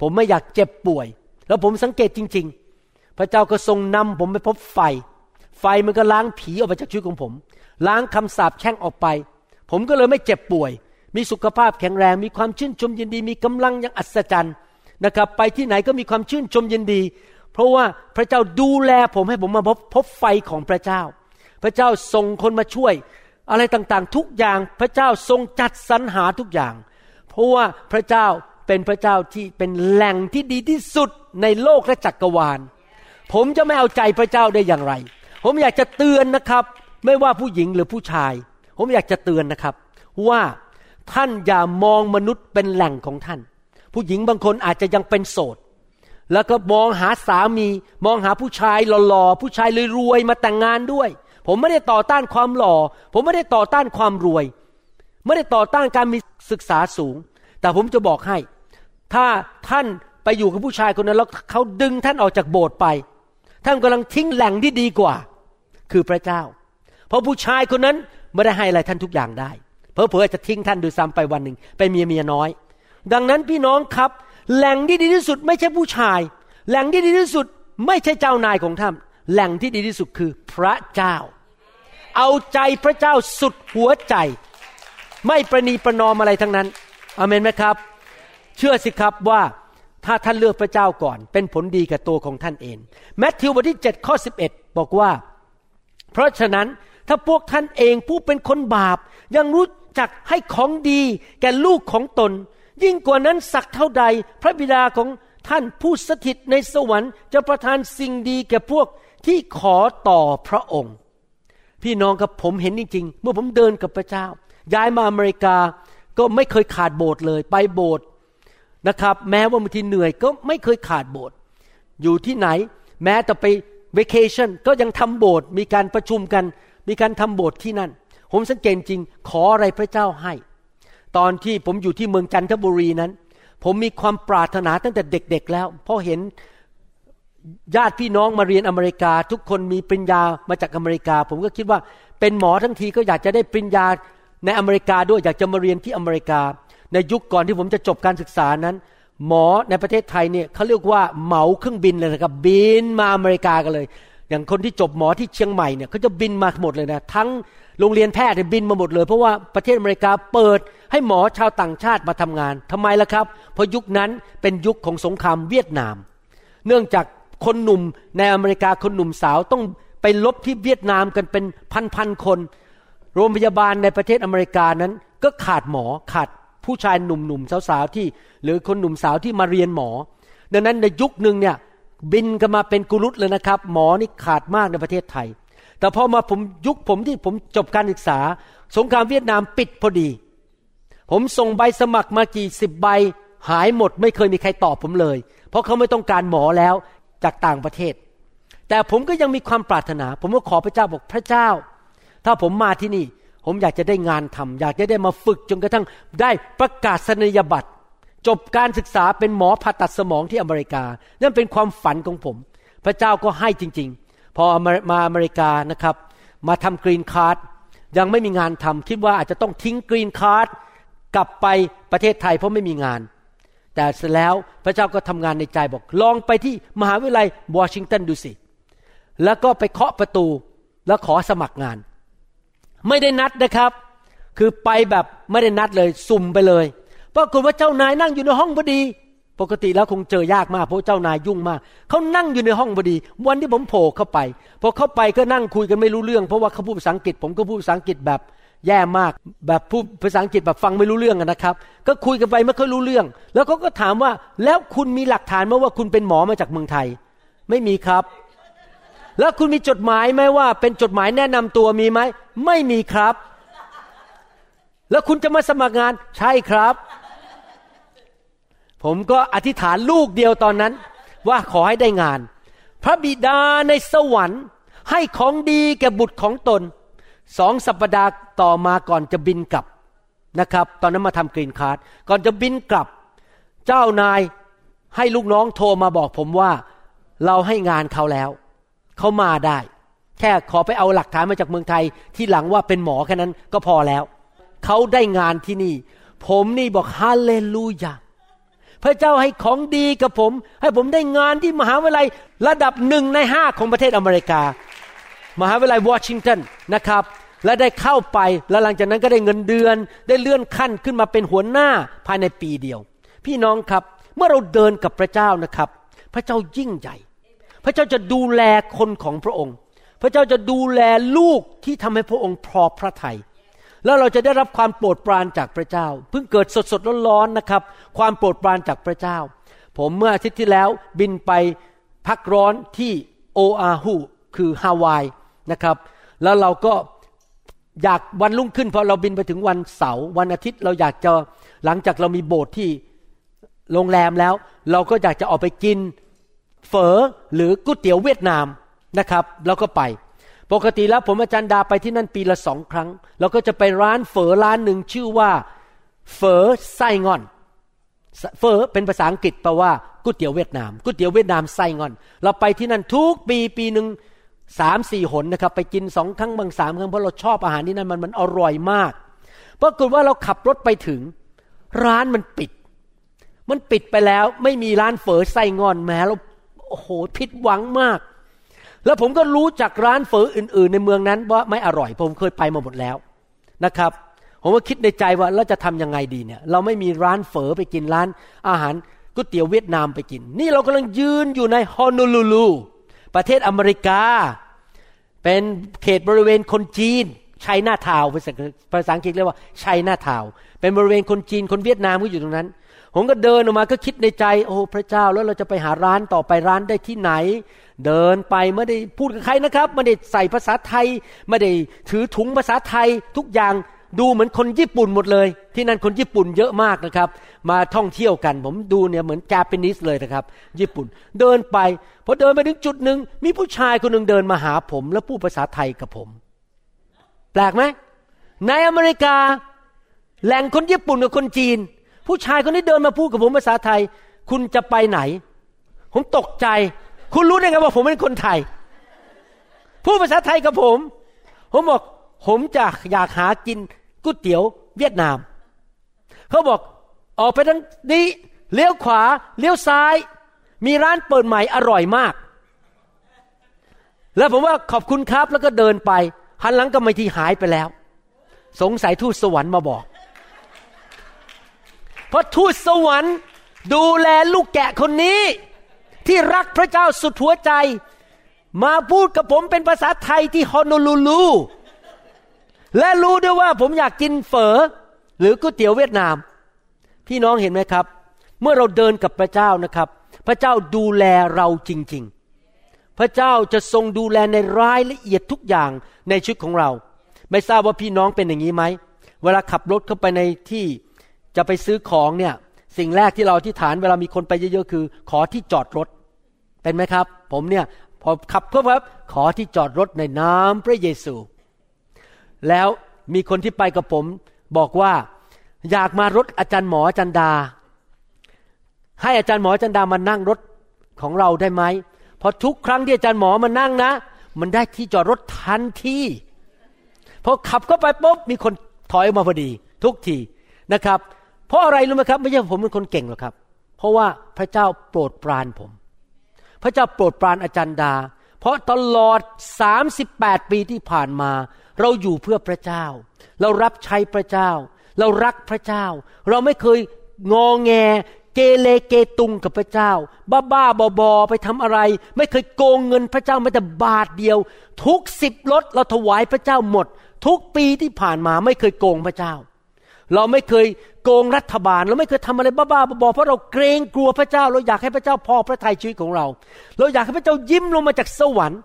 ผมไม่อยากเจ็บป่วย แล้วผมสังเกตจริง ๆ พระเจ้าก็ทรงนำผมไปพบไฟ ไฟมันก็ล้างผีออกไปจากชีวิตของผม ล้างคำสาปแช่งออกไป ผมก็เลยไม่เจ็บป่วย มีสุขภาพแข็งแรง มีความชื่นชมยินดี มีกำลังอย่างอัศจรรย์นะครับ ไปที่ไหนก็มีความชื่นชมยินดี เพราะว่าพระเจ้าดูแลผมให้ผมมาพบพบไฟของพระเจ้า พระเจ้าส่งคนมาช่วย อะไรต่างๆ ทุกอย่าง พระเจ้าทรงจัดสรรหาทุกอย่าง เพราะว่าพระเจ้าเป็นพระเจ้าที่เป็นแหล่งที่ดีที่สุดในโลกและจักรวาล ผมจะไม่เอาใจพระเจ้าได้อย่างไร ผมอยากจะเตือนนะครับ ไม่ว่าผู้หญิงหรือผู้ชาย ผมอยากจะเตือนนะครับ ว่าท่านอย่ามองมนุษย์เป็นแหล่งของท่าน ผู้หญิงบางคนอาจจะยังเป็นโสด แล้วก็มองหาสามี มองหาผู้ชายหล่อๆผู้ชายรวยๆมาแต่งงานด้วย ผมไม่ได้ต่อต้านความหล่อ ผมไม่ได้ต่อต้านความรวย ไม่ได้ต่อต้านการมีศึกษาสูง แต่ผมจะบอกให้ ถ้าท่านไปอยู่กับผู้ชายคนนั้นแล้วเขาดึงท่านออกจากโบสถ์ไป ท่านกำลังทิ้งแหล่งที่ดีกว่า คือพระเจ้า เพราะผู้ชายคนนั้นไม่ได้ให้อะไรท่านทุกอย่างได้ เพอเพอจะทิ้งท่านดูซ้ำไปวันหนึ่งไปเมียเมียน้อย ดังนั้นพี่น้องครับ แหล่งที่ดีที่สุดไม่ใช่ผู้ชาย แหล่งที่ดีที่สุดไม่ใช่เจ้านายของท่าน แหล่งที่ดีที่สุดคือพระเจ้า เอาใจพระเจ้าสุดหัวใจ ไม่ประนีประนอมอะไรทั้งนั้นอเมนไหมครับ เชื่อสิครับว่าถ้าท่านเลือกพระเจ้าก่อน เป็นผลดีกับตัวของท่านเองแมทธิวบทที่7ข้อ11 บอกว่า เพราะฉะนั้นถ้าพวกท่านเองผู้เป็นคนบาป ยังรู้จักให้ของดีแก่ลูกของตน ยิ่งกว่านั้นสักเท่าใด พระบิดาของท่านผู้สถิตในสวรรค์ จะประทานสิ่งดีแก่พวกที่ขอต่อพระองค์ พี่น้องครับผมเห็นจริงๆเมื่อผมเดินกับพระเจ้า ย้ายมาอเมริกาก็ไม่เคยขาดโบสถ์เลย ไปโบสถ์นะครับ แม้ว่าบางทีเหนื่อยก็ไม่เคยขาดโบสถ์อยู่ที่ไหน แม้แต่ไปเวกเคชั่นก็ยังทำโบสถ์มีการประชุมกัน มีการทำโบสถ์ที่นั่น ผมสังเกตจริง ขออะไรพระเจ้าให้ ตอนที่ผมอยู่ที่เมืองจันทบุรีนั้น ผมมีความปรารถนาตั้งแต่เด็ก ๆ แล้วเพราะเห็นญาติพี่น้องมาเรียนอเมริกา ทุกคนมีปริญญามาจากอเมริกา ผมก็คิดว่าเป็นหมอทั้งทีก็อยากจะได้ปริญญา ในอเมริกาด้วยอยากจะมาเรียนที่อเมริกา ในยุคก่อนที่ผมจะจบการศึกษานั้น หมอในประเทศไทยเนี่ยเขาเรียกว่าเหมาเครื่องบินเลยนะครับบินมาอเมริกากันเลย อย่างคนที่จบหมอที่เชียงใหม่เนี่ยเขาจะบินมาหมดเลยนะทั้งโรงเรียนแพทย์บินมาหมดเลย เพราะว่าประเทศอเมริกาเปิดให้หมอชาวต่างชาติมาทำงานทำไมล่ะครับ เพราะยุคนั้นเป็นยุคของสงครามเวียดนาม เนื่องจากคนหนุ่มในอเมริกาคนหนุ่มสาวต้องไปลบที่เวียดนามกันเป็นพันๆคน โรงพยาบาลในประเทศอเมริกานั้น ก็ขาดหมอขาดผู้ชายหนุ่มๆสาวๆที่ หรือคนหนุ่มสาวที่มาเรียนหมอ ดังนั้นในยุคหนึ่งเนี่ยบินกันมาเป็นกุลุตเลยนะครับ หมอนี่ขาดมากในประเทศไทย แต่พอมาผมยุคผมที่ผมจบการศึกษา สงครามเวียดนามปิดพอดี ผมส่งใบสมัครมากี่สิบใบหายหมดไม่เคยมีใครตอบผมเลย เพราะเขาไม่ต้องการหมอแล้วจากต่างประเทศ แต่ผมก็ยังมีความปรารถนา ผมก็ขอพระเจ้าบอกพระเจ้า ถ้าผมมาที่นี่ ผมอยากจะได้งานทำอยากจะได้มาฝึกจนกระทั่งได้ประกาศนียบัตร จบการศึกษาเป็นหมอผ่าตัดสมองที่อเมริกา นั่นเป็นความฝันของผม พระเจ้าก็ให้จริง ๆ พอมาอเมริกานะครับ มาทำ green card ยังไม่มีงานทำคิดว่าอาจจะต้องทิ้ง green card กลับไปประเทศไทยเพราะไม่มีงาน แต่เสร็จแล้วพระเจ้าก็ทำงานในใจบอก ลองไปที่มหาวิทยาลัยวอชิงตันดูสิ แล้วก็ไปเคาะประตูแล้วขอสมัครงาน ไม่ได้นัดนะครับ คือไปแบบไม่ได้นัดเลยสุ่มไปเลยปรากฏว่าเจ้านายนั่งอยู่ในห้องพอดี ปกติแล้วคงเจอยากมากเพราะเจ้านายยุ่งมากเขานั่งอยู่ในห้องพอดี วันที่ผมโผล่เข้าไปพอเข้าไปก็นั่งคุยกันไม่รู้เรื่อง เพราะว่าเขาพูดภาษาอังกฤษ ผมก็พูดภาษาอังกฤษแบบแย่มาก แบบพูดภาษาอังกฤษแบบฟังไม่รู้เรื่องนะครับ ก็คุยกันไปไม่ค่อยรู้เรื่อง แล้วเขาก็ถามว่าแล้วคุณมีหลักฐานไหมว่าคุณเป็นหมอมาจากเมืองไทย ไม่มีครับ แล้วคุณมีจดหมายไหมว่า เป็นจดหมายแนะนำตัวมีไหม ไม่มีครับ แล้วคุณจะมาสมัครงานใช่ครับ ผมก็อธิษฐานลูกเดียวตอนนั้น ว่าขอให้ได้งาน พระบิดาในสวรรค์ให้ของดีแก่บุตรของตนสองสัปดาห์ต่อมาก่อนจะบินกลับนะครับ ตอนนั้นมาทำกรีนคาร์ดก่อนจะบินกลับ เจ้านายให้ลูกน้องโทรมาบอกผมว่า เราให้งานเขาแล้ว เขามาได้ แค่ขอไปเอาหลักฐานมาจากเมืองไทย ที่หลังว่าเป็นหมอแค่นั้นก็พอแล้ว เขาได้งานที่นี่ ผมนี่บอกฮาเลลูยาพระเจ้าให้ของดีกับผม ให้ผมได้งานที่มหาวิทยาลัยระดับหนึ่งในห้าของประเทศอเมริกา มหาวิทยาลัยวอชิงตันนะครับ และได้เข้าไปแล้วหลังจากนั้นก็ได้เงินเดือน ได้เลื่อนขั้นขึ้นมาเป็นหัวหน้าภายในปีเดียว พี่น้องครับเมื่อเราเดินกับพระเจ้านะครับ พระเจ้ายิ่งใหญ่ พระเจ้าจะดูแลคนของพระองค์ พระเจ้าจะดูแลลูกที่ทำให้พระองค์พอพระทยัยแล้วเราจะได้รับความโปรดปรานจากพระเจ้า เพิ่งเกิดสดสดร้อนๆนะครับ ความโปรดปรานจากพระเจ้า ผมเมื่ออาทิตย์ที่แล้วบินไปพักร้อนที่โออาฮูคือฮาวายนะครับ แล้วเราก็อยากวันรุ่งขึ้นพอเราบินไปถึงวันเสาร์วันอาทิตย์เราอยากจะหลังจากเรามีโบสถ์ที่โรงแรมแล้ว เราก็อยากจะออกไปกิน เฝอหรือก๋วยเตี๋ยวเวียดนามนะครับเราก็ไปปกติแล้วผมอาจารย์ดาไปที่นั่นปีละสองครั้ง เราก็จะไปร้านเฝอร้านหนึ่งชื่อว่าเฝอไส้งอน เฝอเป็นภาษาอังกฤษแปลว่าก๋วยเตี๋ยวเวียดนามก๋วยเตี๋ยวเวียดนามไส้งอน เราไปที่นั่นทุกปีปีหนึ่งสามสี่หนนะครับไปกินสองครั้งบางสามครั้งเพราะเราชอบอาหารที่นั่นมันมันอร่อยมากปรากฏว่าเราขับรถไปถึง ร้านมันปิด มันปิดไปแล้วไม่มีร้านเฝอไส้งอนแม้เรา โอ้โหผิดหวังมาก แล้วผมก็รู้จากร้านเฝออื่น ๆ ในเมืองนั้นว่าไม่อร่อย ผมเคยไปมาหมดแล้วนะครับ ผมก็คิดในใจว่าเราจะทํำยังไงดีเนี่ย เราไม่มีร้านเฝอไปกินร้านอาหารก๋วยเตี๋ยวเวียดนามไปกิน นี่เรากำลังยืนอยู่ในฮอนอลูลูประเทศอเมริกา เป็นเขตบริเวณคนจีนชัยนาทาวภาษาอังกฤษเรียกว่าชัยนาทาว เป็นบริเวณคนจีนคนเวียดนามก็อยู่ตรงนั้น ผมก็เดินออกมาก็คิดในใจ โอ้พระเจ้าแล้วเราจะไปหาร้านต่อไปร้านได้ที่ไหน เดินไปไม่ได้พูดกับใครนะครับไม่ได้ใส่ภาษาไทยไม่ได้ถือถุงภาษาไทยทุกอย่างดูเหมือนคนญี่ปุ่นหมดเลย ที่นั่นคนญี่ปุ่นเยอะมากนะครับ มาท่องเที่ยวกัน ผมดูเนี่ยเหมือนแจปนิสเลยนะครับ ญี่ปุ่น เดินไปพอเดินไปถึงจุดหนึ่งมีผู้ชายคนหนึ่งเดินมาหาผม แล้วพูดภาษาไทยกับผม แปลกไหมในอเมริกาแหล่งคนญี่ปุ่นกับคนจีน ผู้ชายคนนี้เดินมาพูดกับผมภาษาไทย คุณจะไปไหน ผมตกใจ คุณรู้ได้ไงว่าผมเป็นคนไทย พูดภาษาไทยกับผม ผมบอก ผมจะอยากหากินก๋วยเตี๋ยวเวียดนาม เขาบอกออกไปทางนี้เลี้ยวขวาเลี้ยวซ้าย มีร้านเปิดใหม่อร่อยมาก แล้วผมว่าขอบคุณครับแล้วก็เดินไปหันหลังก็ไม่ทีหายไปแล้ว สงสัยทูตสวรรค์มาบอก เพราะทูตสวรรค์ดูแลลูกแกะคนนี้ ที่รักพระเจ้าสุดหัวใจ มาพูดกับผมเป็นภาษาไทยที่ฮอนลูลูและรู้ด้วยว่าผมอยากกินเฝอ หรือก๋วยเตี๋ยวเวียดนาม พี่น้องเห็นไหมครับ เมื่อเราเดินกับพระเจ้านะครับ พระเจ้าดูแลเราจริง ๆ พระเจ้าจะทรงดูแลในรายละเอียดทุกอย่างในชีวิตของเรา ไม่ทราบว่าพี่น้องเป็นอย่างนี้ไหมเวลาขับรถเข้าไปในที่ จะไปซื้อของเนี่ยสิ่งแรกที่เราที่ฐานเวลามีคนไปเยอะๆคือ ขอที่จอดรถ เป็นไหมครับ ผมเนี่ยพอขับเพื่อครับขอที่จอดรถในน้ำพระเยซู แล้วมีคนที่ไปกับผมบอกว่าอยากมารถอาจารย์หมออาจารย์ดา ให้อาจารย์หมออาจารย์ดามานั่งรถของเราได้ไหมพราะทุกครั้งที่อาจารย์หมอมานั่งนะ มันได้ที่จอดรถทันทีพอขับเข้าไปปุ๊บมีคนถอยออกมาพอดี ทุกทีนะครับ เพราะอะไรรู้ไหมครับ ไม่ใช่ผมเป็นคนเก่งหรอกครับ เพราะว่าพระเจ้าโปรดปรานผม พระเจ้าโปรดปรานอาจารย์ดา เพราะตลอด 38 ปีที่ผ่านมา เราอยู่เพื่อพระเจ้า เรารับใช้พระเจ้า เรารักพระเจ้า เราไม่เคยงอแงเกเรเกตุงกับพระเจ้า บ้าบ้าบอบอไปทำอะไร ไม่เคยโกงเงินพระเจ้าแม้แต่บาทเดียว ทุกสิบรถเราถวายพระเจ้าหมด ทุกปีที่ผ่านมาไม่เคยโกงพระเจ้า เราไม่เคย โกงรัฐบาล เราไม่เคยทำอะไรบ้าๆบอๆเพราะเราเกรงกลัวพระเจ้า เราอยากให้พระเจ้าพอพระทัยชีวิตของเรา เราอยากให้พระเจ้ายิ้มลงมาจากสวรรค์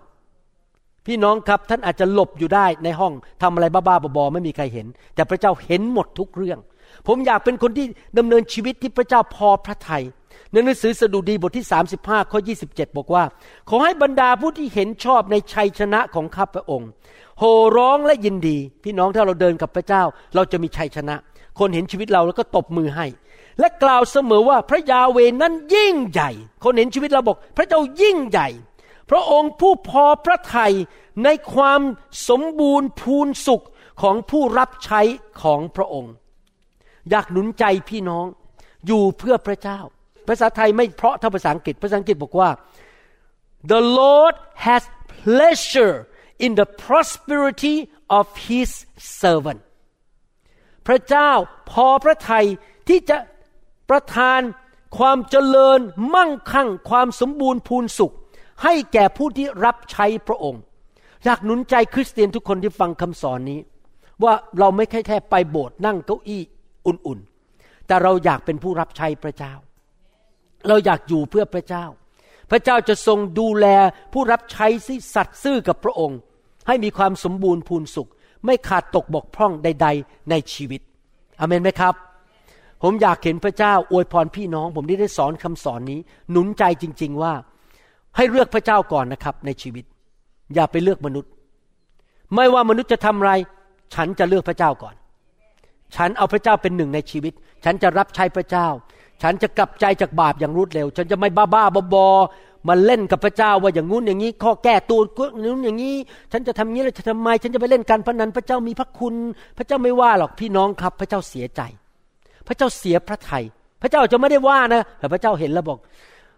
พี่น้องครับท่านอาจจะหลบอยู่ได้ในห้องทำอะไรบ้าๆบอๆไม่มีใครเห็น แต่พระเจ้าเห็นหมดทุกเรื่อง ผมอยากเป็นคนที่ดำเนินชีวิตที่พระเจ้าพอพระทัยในหนังสือสดุดีบทที่ 35 ข้อ 27 บอกว่า ขอให้บรรดาผู้ที่เห็นชอบในชัยชนะของข้าพระองค์ โห่ร้องและยินดี พี่น้องถ้าเราเดินกับพระเจ้า เราจะมีชัยชนะ คนเห็นชีวิตเราแล้วก็ตบมือให้ และกล่าวเสมอว่าพระยาเวนั้นยิ่งใหญ่ คนเห็นชีวิตเราบอก พระเจ้ายิ่งใหญ่ พระองค์ผู้พอพระทัยในความสมบูรณ์พูนสุขของผู้รับใช้ของพระองค์ อยากหนุนใจพี่น้องอยู่เพื่อพระเจ้า ภาษาไทยไม่เพราะเท่าภาษาอังกฤษ ภาษาอังกฤษบอกว่า the Lord has pleasure in the prosperity of his servant พระเจ้าพอพระทัยที่จะประทานความเจริญมั่งคั่ง ความสมบูรณ์พูนสุข ให้แก่ผู้ที่รับใช้พระองค์อยากหนุนใจคริสเตียนทุกคนที่ฟังคำสอนนี้ ว่าเราไม่แค่แค่ไปโบสถ์นั่งเก้าอี้อุ่นๆ แต่เราอยากเป็นผู้รับใช้พระเจ้า เราอยากอยู่เพื่อพระเจ้า พระเจ้าจะทรงดูแลผู้รับใช้ที่สัตย์ซื่อกับพระองค์ ให้มีความสมบูรณ์พูนสุข ไม่ขาดตกบกพร่องใด ๆ ในชีวิตอเมนไหมครับ ผมอยากเห็นพระเจ้าอวยพรพี่น้อง ผมได้ได้สอนคำสอนนี้ หนุนใจจริง ๆว่า ให้เลือกพระเจ้าก่อนนะครับ ในชีวิต อย่าไปเลือกมนุษย์ ไม่ว่ามนุษย์จะทำอะไร ฉันจะเลือกพระเจ้าก่อน ฉันเอาพระเจ้าเป็นหนึ่งในชีวิต ฉันจะรับใช้พระเจ้า ฉันจะกลับใจจากบาปอย่างรวดเร็ว ฉันจะไม่บ้าบ้าบอ มาเล่นกับพระเจ้าว่าอย่างงู้นอย่างนี้ ข้อแก้ตัวนู้นอย่างนี้ ฉันจะทำงี้แล้วจะทำไม ฉันจะไปเล่นการพนันพระเจ้ามีพระคุณ พระเจ้าไม่ว่าหรอกพี่น้องครับ พระเจ้าเสียใจ พระเจ้าเสียพระทยัยพระเจ้าจะไม่ได้ว่านะแต่พระเจ้าเห็นแล้วบอก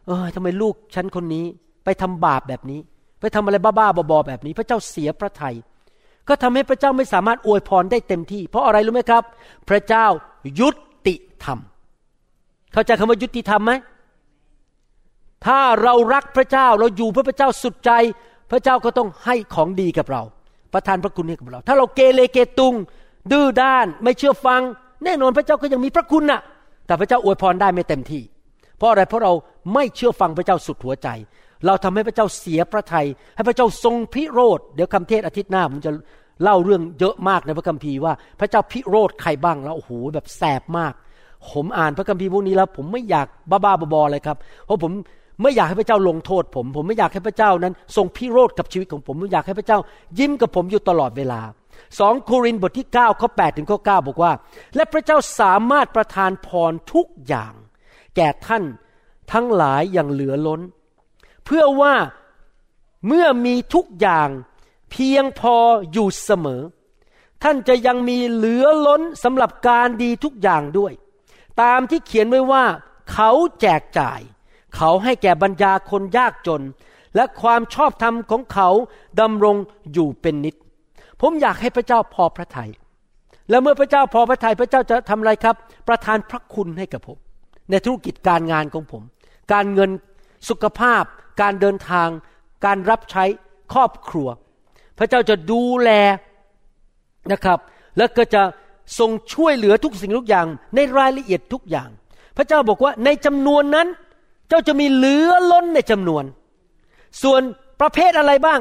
เออทำไมลูกฉันคนนี้ ไปทำบาปแบบนี้ ไปทำอะไรบ้าๆบอๆแบบนี้ พระเจ้าเสียพระทยัยก็ทำให้พระเจ้าไม่สามารถอวยพรได้เต็มที่ เพราะอะไรรู้ไหมครับ พระเจ้ายุติธรรม เข้าใจคำว่ายุติธรรมไหม ถ้าเรารักพระเจ้าเราอยู่เพื่อพระเจ้าสุดใจ พระเจ้าก็ต้องให้ของดีกับเรา ประทานพระคุณให้กับเรา ถ้าเราเกเรเกตุง ดื้อด้านไม่เชื่อฟัง แน่นอนพระเจ้าก็ยังมีพระคุณน่ะ แต่พระเจ้าอวยพรได้ไม่เต็มที่ เพราะอะไรเพราะเราไม่เชื่อฟังพระเจ้าสุดหัวใจ เราทำให้พระเจ้าเสียพระทยัยให้พระเจ้าทรงพิโรธเดี๋ยวคำเทศอาทิตย์หน้าผมจะเล่าเรื่องเยอะมากในพระคัมภีร์ว่าพระเจ้าพิโรธใครบ้างแล้วโอ้โหแบบแสบมาก ผมอ่านพระคัมภีร์พวกนี้แล้ว ผมไม่อยากบ้าๆบอๆเลยครับเพราะผม ไม่อยากให้พระเจ้าลงโทษผม ผมไม่อยากให้พระเจ้านั้น ทรงพิโรธกับชีวิตของผมผมอยากให้พระเจ้า ยิ้มกับผมอยู่ตลอดเวลาสองโครินธ์บทที่9ข้อ8ถึงข้อ9บอกว่า และพระเจ้าสามารถประทานพรทุกอย่าง แก่ท่านทั้งหลายอย่างเหลือล้น เพื่อว่าเมื่อมีทุกอย่างเพียงพออยู่เสมอ ท่านจะยังมีเหลือล้นสำหรับการดีทุกอย่างด้วย ตามที่เขียนไว้ว่า เขาแจกจ่าย เขาให้แก่บรรดาคนยากจน และความชอบธรรมของเขาดำรงอยู่เป็นนิด ผมอยากให้พระเจ้าพอพระทยัยและเมื่อพระเจ้าพอพระทยัยพระเจ้าจะทำอะไรครับ ประทานพระคุณให้กับผม ในธุรกิจการงานของผม การเงินสุขภาพ การเดินทาง การรับใช้ครอบครัว พระเจ้าจะดูแลนะครับ แล้วก็จะทรงช่วยเหลือทุกสิ่งทุกอย่าง ในรายละเอียดทุกอย่าง พระเจ้าบอกว่าในจำนวนนั้น เจ้าจะมีเหลือล้นในจำนวน ส่วนประเภทอะไรบ้าง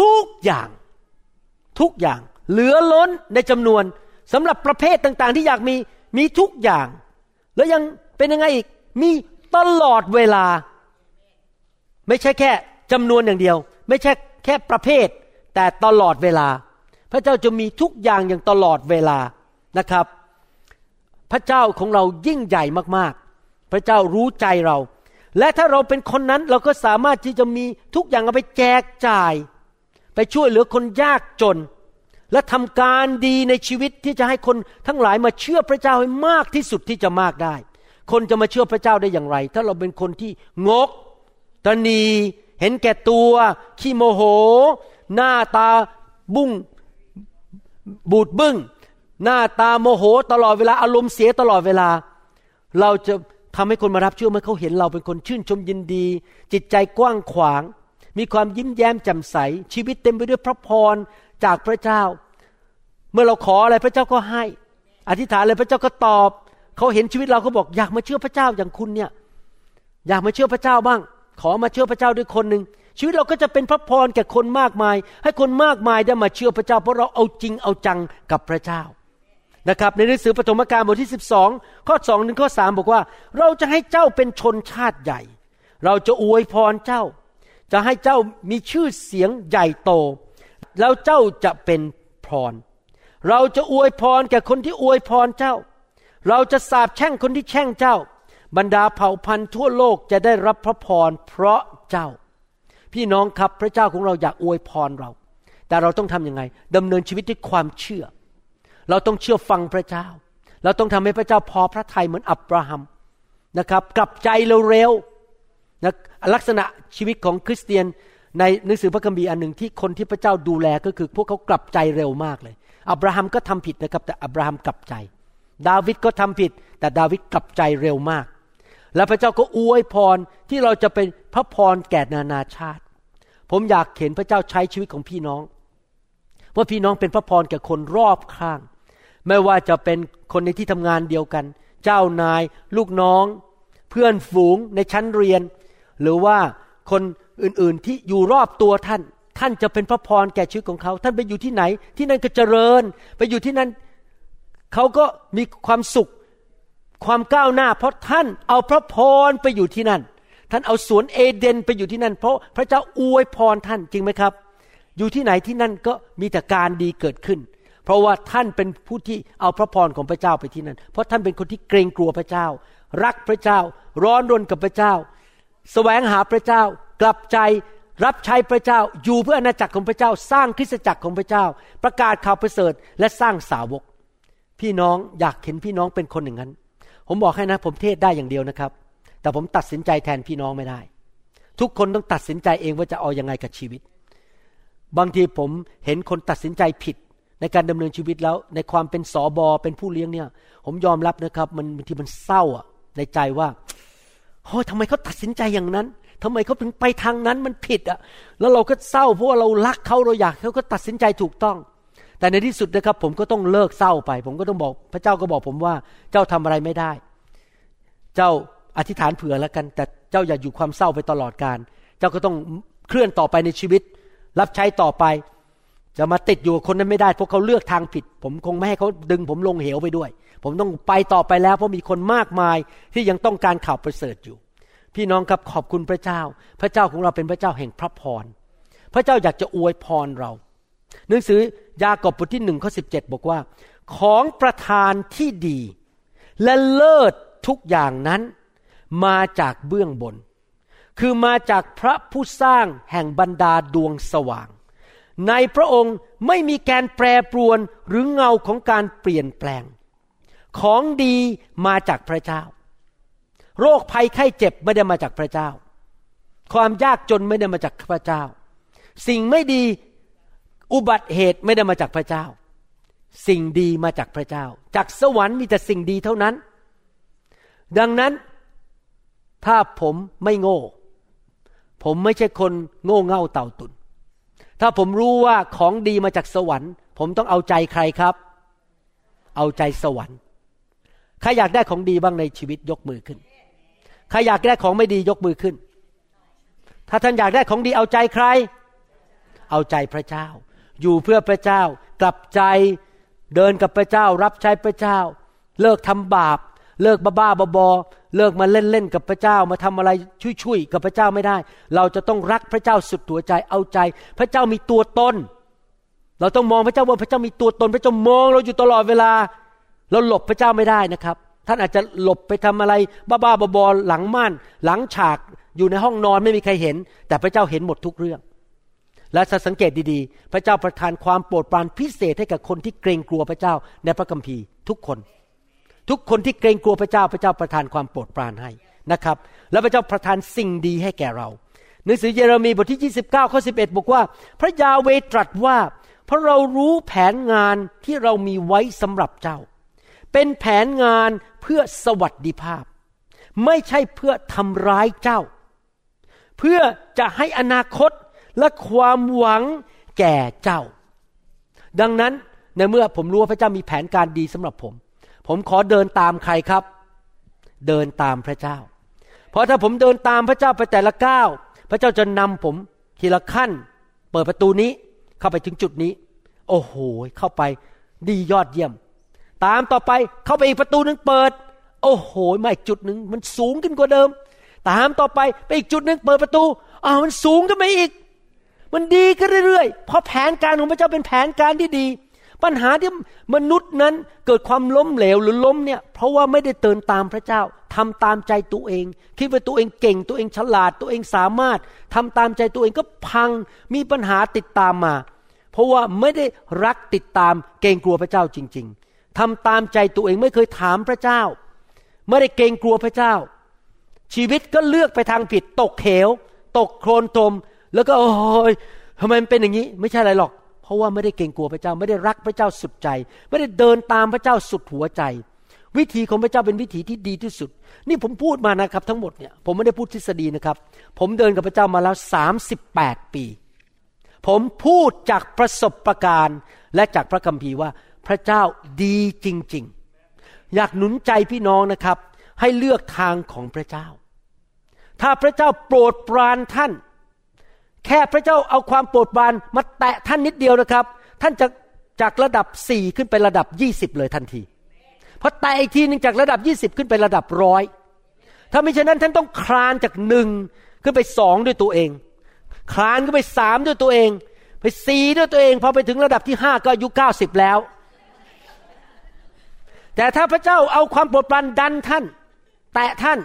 ทุกอย่าง ทุกอย่าง เหลือล้นในจำนวนสำหรับประเภทต่างๆ ที่อยากมีมีทุกอย่าง แล้วยังเป็นยังไงอีกมีตลอดเวลา ไม่ใช่แค่จำนวนอย่างเดียว ไม่ใช่แค่ประเภท แต่ตลอดเวลา พระเจ้าจะมีทุกอย่างอย่างตลอดเวลานะครับ พระเจ้าของเรายิ่งใหญ่มากๆ พระเจ้ารู้ใจเรา และถ้าเราเป็นคนนั้นเราก็สามารถที่จะมีทุกอย่างเอาไปแจกจ่าย ไปช่วยเหลือคนยากจน และทำการดีในชีวิตที่จะให้คนทั้งหลายมาเชื่อพระเจ้าให้มากที่สุดที่จะมากได้ คนจะมาเชื่อพระเจ้าได้อย่างไร ถ้าเราเป็นคนที่งก ตนีเห็นแก่ตัวขี้โมโห หน้าตาบุ้งบูดบึง้ง หน้าตาโมโหตลอดเวลาอารมณ์เสียตลอดเวลา เราจะ ทำให้คนมารับเชื่อเมื่อเขาเห็นเราเป็นคนชื่นชมยินดี จิตใจกว้างขวาง มีความยิ้มแย้มแจ่มใส ชีวิตเต็มไปด้วยพระพรจากพระเจ้า เมื่อเราขออะไรพระเจ้าก็ให้ อธิษฐานอะไรพระเจ้าก็ตอบ เขาเห็นชีวิตเราเขาบอกอยากมาเชื่อพระเจ้าอย่างคุณเนี่ย อยากมาเชื่อพระเจ้าบ้าง ขอมาเชื่อพระเจ้าด้วยคนหนึ่งชีวิตเราก็จะเป็นพระพรแก่คนมากมาย ให้คนมากมายได้มาเชื่อพระเจ้า เพราะเราเอาจริงเอาจังกับพระเจ้า นะครับในหนังสือปฐมกาลบทที่ 12 ข้อ2ถึงข้อ3บอกว่า เราจะให้เจ้าเป็นชนชาติใหญ่ เราจะอวยพรเจ้า จะให้เจ้ามีชื่อเสียงใหญ่โต แล้วเจ้าจะเป็นพร เราจะอวยพรแก่คนที่อวยพรเจ้า เราจะสาบแช่งคนที่แช่งเจ้า บรรดาเผ่าพันธุ์ทั่วโลกจะได้รับพระพรเพราะเจ้า พี่น้องครับพระเจ้าของเราอยากอวยพรเรา แต่เราต้องทำยังไงดำเนินชีวิตด้วยความเชื่อ เราต้องเชื่อฟังพระเจ้า เราต้องทำให้พระเจ้าพอพระทัยเหมือนอับราฮัมนะครับกลับใจเร็วนะลักษณะชีวิตของคริสเตียนในหนังสือพระคัมภีร์อันหนึ่งที่คนที่พระเจ้าดูแลก็คือ พวกเขากลับใจเร็วมากเลย อับราฮัมก็ทำผิดนะครับ แต่อับราฮัมกลับใจ ดาวิดก็ทำผิด แต่ดาวิดกลับใจเร็วมาก แล้วพระเจ้าก็อวยพรที่เราจะเป็นพระพรแก่นานาชาติ ผมอยากเห็นพระเจ้าใช้ชีวิตของพี่น้องว่าพี่น้องเป็นพระพรแก่คนรอบข้าง ไม่ว่าจะเป็นคนในที่ทำงานเดียวกัน เจ้านาย ลูกน้อง เพื่อนฝูงในชั้นเรียน หรือว่าคนอื่นๆที่อยู่รอบตัวท่าน ท่านจะเป็นพระพรแก่ชีวิตของเขา ท่านไปอยู่ที่ไหน ที่นั่นก็เจริญ ไปอยู่ที่นั่นเขาก็มีความสุขความก้าวหน้า เพราะท่านเอาพระพรไปอยู่ที่นั่น ท่านเอาสวนเอเดนไปอยู่ที่นั่น เพราะพระเจ้าอวยพรท่านจริงไหมครับ อยู่ที่ไหนที่นั่นก็มีแต่การดีเกิดขึ้น เพราะว่าท่านเป็นผู้ที่เอาพระพรของพระเจ้าไปที่นั่น เพราะท่านเป็นคนที่เกรงกลัวพระเจ้า รักพระเจ้า ร้อนรนกับพระเจ้า แสวงหาพระเจ้า กลับใจ รับใช้พระเจ้า อยู่เพื่ออาณาจักรของพระเจ้า สร้างคริสตจักรของพระเจ้า ประกาศข่าวประเสริฐ และสร้างสาวก พี่น้องอยากเห็นพี่น้องเป็นคนอย่างนั้น ผมบอกให้นะ ผมเทศได้อย่างเดียวนะครับ แต่ผมตัดสินใจแทนพี่น้องไม่ได้ ทุกคนต้องตัดสินใจเองว่าจะเอาอยัางไงกับชีวิต บางทีผมเห็นคนตัดสินใจผิด ในการดำเนินชีวิตแล้ว ในความเป็นสอบอเป็นผู้เลี้ยงเนี่ย ผมยอมรับนะครับ มันบางทีมันเศร้าอะในใจว่าโอ้ทำไมเขาตัดสินใจอย่างนั้นทำไมเขาถึงไปทางนั้นมันผิดอะแล้วเราก็เศร้าเพราะว่าเรารักเขาเราอยากเขาก็ตัดสินใจถูกต้อง แต่ในที่สุดนะครับ ผมก็ต้องเลิกเศร้าไป ผมก็ต้องบอก พระเจ้าก็บอกผมว่าเจ้าทำอะไรไม่ได้ เจ้าอธิษฐานเผื่อแล้วกัน แต่เจ้าอย่าอยู่ความเศร้าไปตลอดการ เจ้าก็ต้องเคลื่อนต่อไปในชีวิต รับใช้ต่อไป จะมาติดอยู่คนนั้นไม่ได้เพราะเขาเลือกทางผิด ผมคงไม่ให้เขาดึงผมลงเหวไปด้วย ผมต้องไปต่อไปแล้ว เพราะมีคนมากมายที่ยังต้องการข่าวประเสริฐอยู่ พี่น้องครับขอบคุณพระเจ้า พระเจ้าของเราเป็นพระเจ้าแห่งพระพร พระเจ้าอยากจะอวยพรเรา หนังสือยากอบบทที่หนึ่งข้อสิบเจ็ดบอกว่า ของประทานที่ดี และเลิศทุกอย่างนั้นมาจากเบื้องบน คือมาจากพระผู้สร้างแห่งบรรดาดวงสว่าง ในพระองค์ไม่มีการแปรปรวนหรือเงาของการเปลี่ยนแปลง ของดีมาจากพระเจ้า โรคภัยไข้เจ็บไม่ได้มาจากพระเจ้า ความยากจนไม่ได้มาจากพระเจ้า สิ่งไม่ดีอุบัติเหตุไม่ได้มาจากพระเจ้า สิ่งดีมาจากพระเจ้า จากสวรรค์มีแต่สิ่งดีเท่านั้น ดังนั้นถ้าผมไม่โง่ ผมไม่ใช่คนโง่เง่าเต่าตุน ถ้าผมรู้ว่าของดีมาจากสวรรค์ ผมต้องเอาใจใครครับ เอาใจสวรรค์ ใครอยากได้ของดีบ้างในชีวิตยกมือขึ้น ใครอยากได้ของไม่ดียกมือขึ้น ถ้าท่านอยากได้ของดีเอาใจใคร เอาใจพระเจ้า อยู่เพื่อพระเจ้า กลับใจ เดินกับพระเจ้า รับใช้พระเจ้า เลิกทำบาป เลิกบ้าบ้าบอเลิกมาเล่นเล่นกับพระเจ้ามาทำอะไรชุยๆกับพระเจ้าไม่ได้ เราจะต้องรักพระเจ้าสุดหัวใจเอาใจ พระเจ้ามีตัวตน เราต้องมองพระเจ้าว่าพระเจ้ามีตัวตน พระเจ้ามองเราอยู่ตลอดเวลา เราหลบพระเจ้าไม่ได้นะครับ ท่านอาจจะหลบไปทำอะไรบ้าๆบอๆหลังม่านหลังฉากอยู่ในห้องนอนไม่มีใครเห็น แต่พระเจ้าเห็นหมดทุกเรื่อง และสังเกตดีๆ พระเจ้าประทานความโปรดปรานพิเศษให้กับคนที่เกรงกลัวพระเจ้าในพระคัมภีร์ทุกคน ทุกคนที่เกรงกลัวพระเจ้าพระเจ้าประทานความโปรดปรานให้นะครับ แล้วพระเจ้าประทานสิ่งดีให้แก่เราหนังสือเยเรมีบทที่ 29ข้อ11 บอกว่า พระยาเวตรัสว่า เพราะเรารู้แผนงานที่เรามีไว้สำหรับเจ้า เป็นแผนงานเพื่อสวัสดิภาพ ไม่ใช่เพื่อทำร้ายเจ้า เพื่อจะให้อนาคตและความหวังแก่เจ้า ดังนั้นในเมื่อผมรู้ว่าพระเจ้ามีแผนการดีสำหรับผม ผมขอเดินตามใครครับ เดินตามพระเจ้า เพราะถ้าผมเดินตามพระเจ้าไปแต่ละก้าวพระเจ้าจะนำผมทีละขั้น เปิดประตูนี้เข้าไปถึงจุดนี้ โอ้โหเข้าไปดียอดเยี่ยม ตามต่อไปเข้าไปอีกประตูหนึ่งเปิด โอ้โหมาอีกจุดหนึ่งมันสูงขึ้นกว่าเดิม ตามต่อไปไปอีกจุดหนึ่งเปิดประตูอ้าวมันสูงขึ้นไปอีก มันดีขึ้นเรื่อยๆเพราะแผนการของพระเจ้าเป็นแผนการที่ดี ปัญหาที่มนุษย์นั้นเกิดความล้มเหลวหรือล้มเนี่ย เพราะว่าไม่ได้เตือนตามพระเจ้าทำตามใจตัวเอง คิดว่าตัวเองเก่งตัวเองฉลาดตัวเองสามารถทำตามใจตัวเองก็พังมีปัญหาติดตามมา เพราะว่าไม่ได้รักติดตามเกรงกลัวพระเจ้าจริง ๆทำตามใจตัวเองไม่เคยถามพระเจ้า ไม่ได้เกรงกลัวพระเจ้า ชีวิตก็เลือกไปทางผิด ตกเหวตกโคลนตมแล้วก็โอ้ยทำไมมันเป็นอย่างนี้ ไม่ใช่อะไรหรอก ราะว่าไม่ได้เกรงกลัวพระเจ้าไม่ได้รักพระเจ้าสุดใจ ไม่ได้เดินตามพระเจ้าสุดหัวใจ วิธีของพระเจ้าเป็นวิธีที่ดีที่สุด นี่ผมพูดมานะครับ ทั้งหมดเนี่ยผมไม่ได้พูดทฤษฎีนะครับ ผมเดินกับพระเจ้ามาแล้วสามสิบแปดปี ผมพูดจากประสบะการณ์และจากพระคัมภีร์ว่าพระเจ้าดีจริง ๆ อยากหนุนใจพี่น้องนะครับ ให้เลือกทางของพระเจ้า ถ้าพระเจ้าโปรดปรานท่าน แค่พระเจ้าเอาความโปรดปรานมาแตะท่านนิดเดียวนะครับ ท่านจะจากระดับสี่ขึ้นไประดับยี่สิบเลยทันทีพอแตะอีกทีหนึ่งจากระดับยี่สิบขึ้นไประดับร้อยถ้าไม่เช่นนั้นท่านต้องคลานจากหนึ่งขึ้นไปสองด้วยตัวเอง คลานขึ้นไปสามด้วยตัวเอง ไปสี่ด้วยตัวเองพอไปถึงระดับที่ห้าก็อายุเก้าสิบแล้ว แต่ถ้าพระเจ้าเอาความโปรดปรานดันท่าน แตะท่าน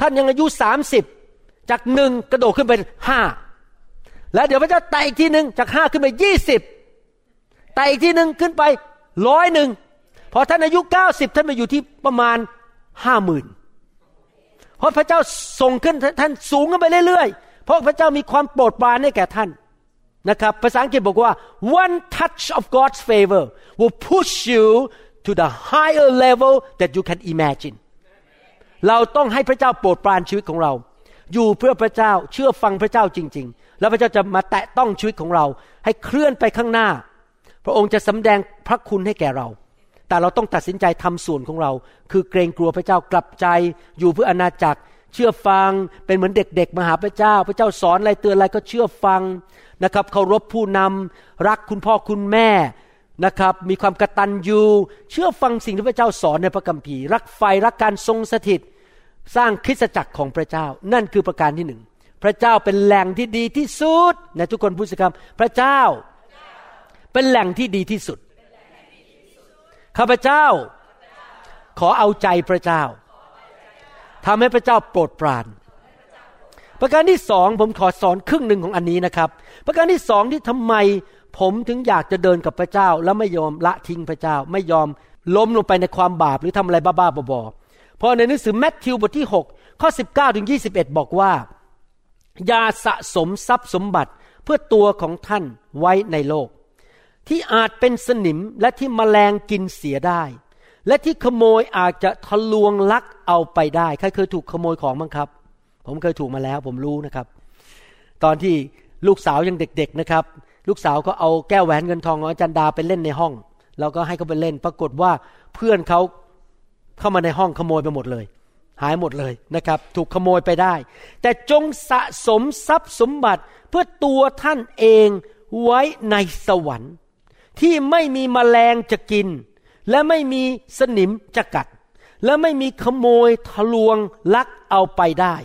ท่านยังอายุสามสิบจากหนึ่งกระโดดขึ้นไปห้า แล้วเดี๋ยวพระเจ้าไต่อีกทีหนึ่งจากห้าขึ้นไปยี่สิบไต่อีกทีหนึ่งขึ้นไปร้อยหนึ่งพอท่านอายุเก้าสิบท่านมาอยู่ที่ประมาณห้าหมื่นเพราะพระเจ้าส่งขึ้นท่านสูงขึ้นไปเรื่อยๆ เพราะพระเจ้ามีความโปรดปรานให้แก่ท่านนะครับภาษาอังกฤษบอกว่า one touch of God's favor will push you to the higher level that you can imagine เราต้องให้พระเจ้าโปรดปรานชีวิตของเรา อยู่เพื่อพระเจ้าเชื่อฟังพระเจ้าจริง ๆ แล้วพระเจ้าจะมาแตะต้องชีวิตของเรา ให้เคลื่อนไปข้างหน้า พระองค์จะสำแดงพระคุณให้แก่เรา แต่เราต้องตัดสินใจทำส่วนของเรา คือเกรงกลัวพระเจ้ากลับใจอยู่เพื่ออนาจักร เชื่อฟังเป็นเหมือนเด็กๆมาหาพระเจ้า พระเจ้าสอนอะไรเตือนอะไรก็เชื่อฟังนะครับเคารพผู้นำรักคุณพ่อคุณแม่นะครับมีความกระตัญญูเชื่อฟังสิ่งที่พระเจ้าสอนในพระคัมภีร์ รักไฟรักการทรงสถิต สร้างคริสตจักรของพระเจ้า นั่นคือประการที่หนึ่ง พระเจ้าเป็นแหล่งที่ดีที่สุดในทุกคนพูดสิครับพระเจ้า เป็นแหล่งที่ดีที่สุด ข้าพเจ้า ขอเอาใจพระเจ้าทำให้พระเจ้าโปรดปราน ประการที่สองผมขอสอนครึ่งหนึ่งของอันนี้นะครับ ประการที่สองที่ทำไมผมถึงอยากจะเดินกับพระเจ้า แล้วไม่ยอมละทิ้งพระเจ้า ไม่ยอมล้มลงไปในความบาปหรือทำอะไรบ้าๆบอๆเพราะในหนังสือแมทธิวบทที่ 6 ข้อ 19ถึง21 บอกว่า อย่าสะสมทรัพย์สมบัติเพื่อตัวของท่านไว้ในโลก ที่อาจเป็นสนิมและที่มแมลงกินเสียได้ และที่ขโมยอาจจะทะลวงลักเอาไปได้ใครเคยถูกขโมยของบ้างครับ ผมเคยถูกมาแล้วผมรู้นะครับ ตอนที่ลูกสาวยังเด็กๆนะครับ ลูกสาวก็เอาแก้วแหวนเงินทองของอาจารย์ดาไปเล่นในห้องเราก็ให้เขาไปเล่น ปรากฏว่าเพื่อนเขาเข้ามาในห้องขโมยไปหมดเลย หายหมดเลยนะครับ ถูกขโมยไปได้ แต่จงสะสมทรัพย์สมบัติเพื่อตัวท่านเองไว้ในสวรรค์ ที่ไม่มีมแมลงจะกิน และไม่มีสนิมจะกัด และไม่มีขโมยทะลวงลักเอาไปได้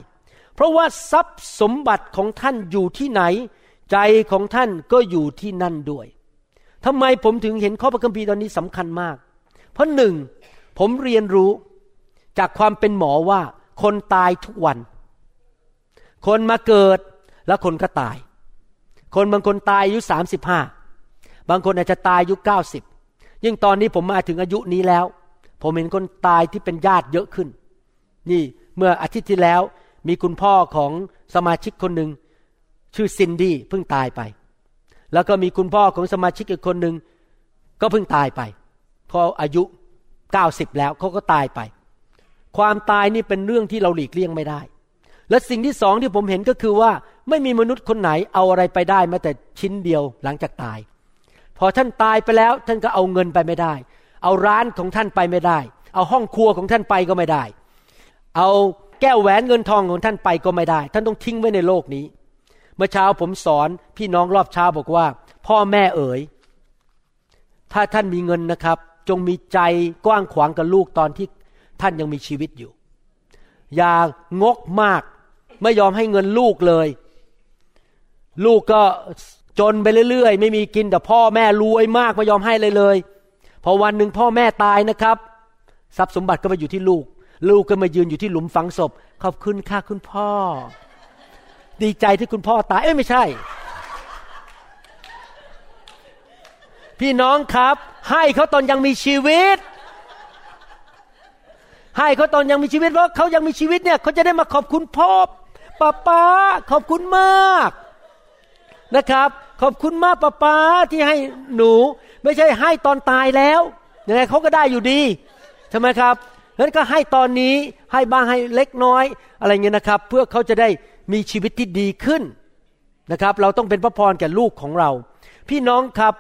เพราะว่าทรัพย์สมบัติของท่านอยู่ที่ไหน ใจของท่านก็อยู่ที่นั่นด้วยทำไมผมถึงเห็นข้อพระคัมภีร์ตอนนี้สำคัญมาก เพราะหนึ่งผมเรียนรู้ จากความเป็นหมอว่าคนตายทุกวัน คนมาเกิดแล้วคนก็ตาย คนบางคนตายอายุสามสิบห้าบางคนอาจจะตายอายุเก้าสิบยิ่งตอนนี้ผมมาถึงอายุนี้แล้ว ผมเห็นคนตายที่เป็นญาติเยอะขึ้น นี่เมื่ออาทิตย์ที่แล้วมีคุณพ่อของสมาชิกคนหนึ่งชื่อซินดี้เพิ่งตายไป แล้วก็มีคุณพ่อของสมาชิกอีกคนหนึ่งก็เพิ่งตายไปพออายุเก้าสิบแล้วเขาก็ตายไป ความตายนี่เป็นเรื่องที่เราหลีกเลี่ยงไม่ได้ และสิ่งที่สองที่ผมเห็นก็คือว่าไม่มีมนุษย์คนไหนเอาอะไรไปได้แม้แต่ชิ้นเดียวหลังจากตาย พอท่านตายไปแล้วท่านก็เอาเงินไปไม่ได้ เอาร้านของท่านไปไม่ได้ เอาห้องครัวของท่านไปก็ไม่ได้ เอาแก้วแหวนเงินทองของท่านไปก็ไม่ได้ ท่านต้องทิ้งไว้ในโลกนี้ เมื่อเช้าผมสอนพี่น้องรอบเช้าบอกว่า พ่อแม่เอ๋ย ถ้าท่านมีเงินนะครับ จงมีใจกว้างขวางกับลูกตอนที่ ท่านยังมีชีวิตอยู่ อย่างงกมาก ไม่ยอมให้เงินลูกเลย ลูกก็จนไปเรื่อยๆ ไม่มีกินแต่พ่อแม่รวยมากไม่ยอมให้เลยเลย พอวันหนึ่งพ่อแม่ตายนะครับ ทรัพย์สมบัติก็ไปอยู่ที่ลูก ลูกก็มายืนอยู่ที่หลุมฝังศพ ขอบคุณค่ะคุณพ่อ ดีใจที่คุณพ่อตาย เอ้ยไม่ใช่ พี่น้องครับ ให้เขาตอนยังมีชีวิต ให้เขาตอนยังมีชีวิตเพราะเขายังมีชีวิตเนี่ยเขาจะได้มาขอบคุณพ่อป้าป้าขอบคุณมากนะครับ ขอบคุณมากป้าป้าที่ให้หนู ไม่ใช่ให้ตอนตายแล้วยังไงเขาก็ได้อยู่ดีใช่ไหมครับนั้นก็ให้ตอนนี้ให้บ้างให้เล็กน้อย อะไรเงี้ยนะครับ เพื่อเขาจะได้มีชีวิตที่ดีขึ้นนะครับ เราต้องเป็นพระพรแก่ลูกของเรา พี่น้องครับ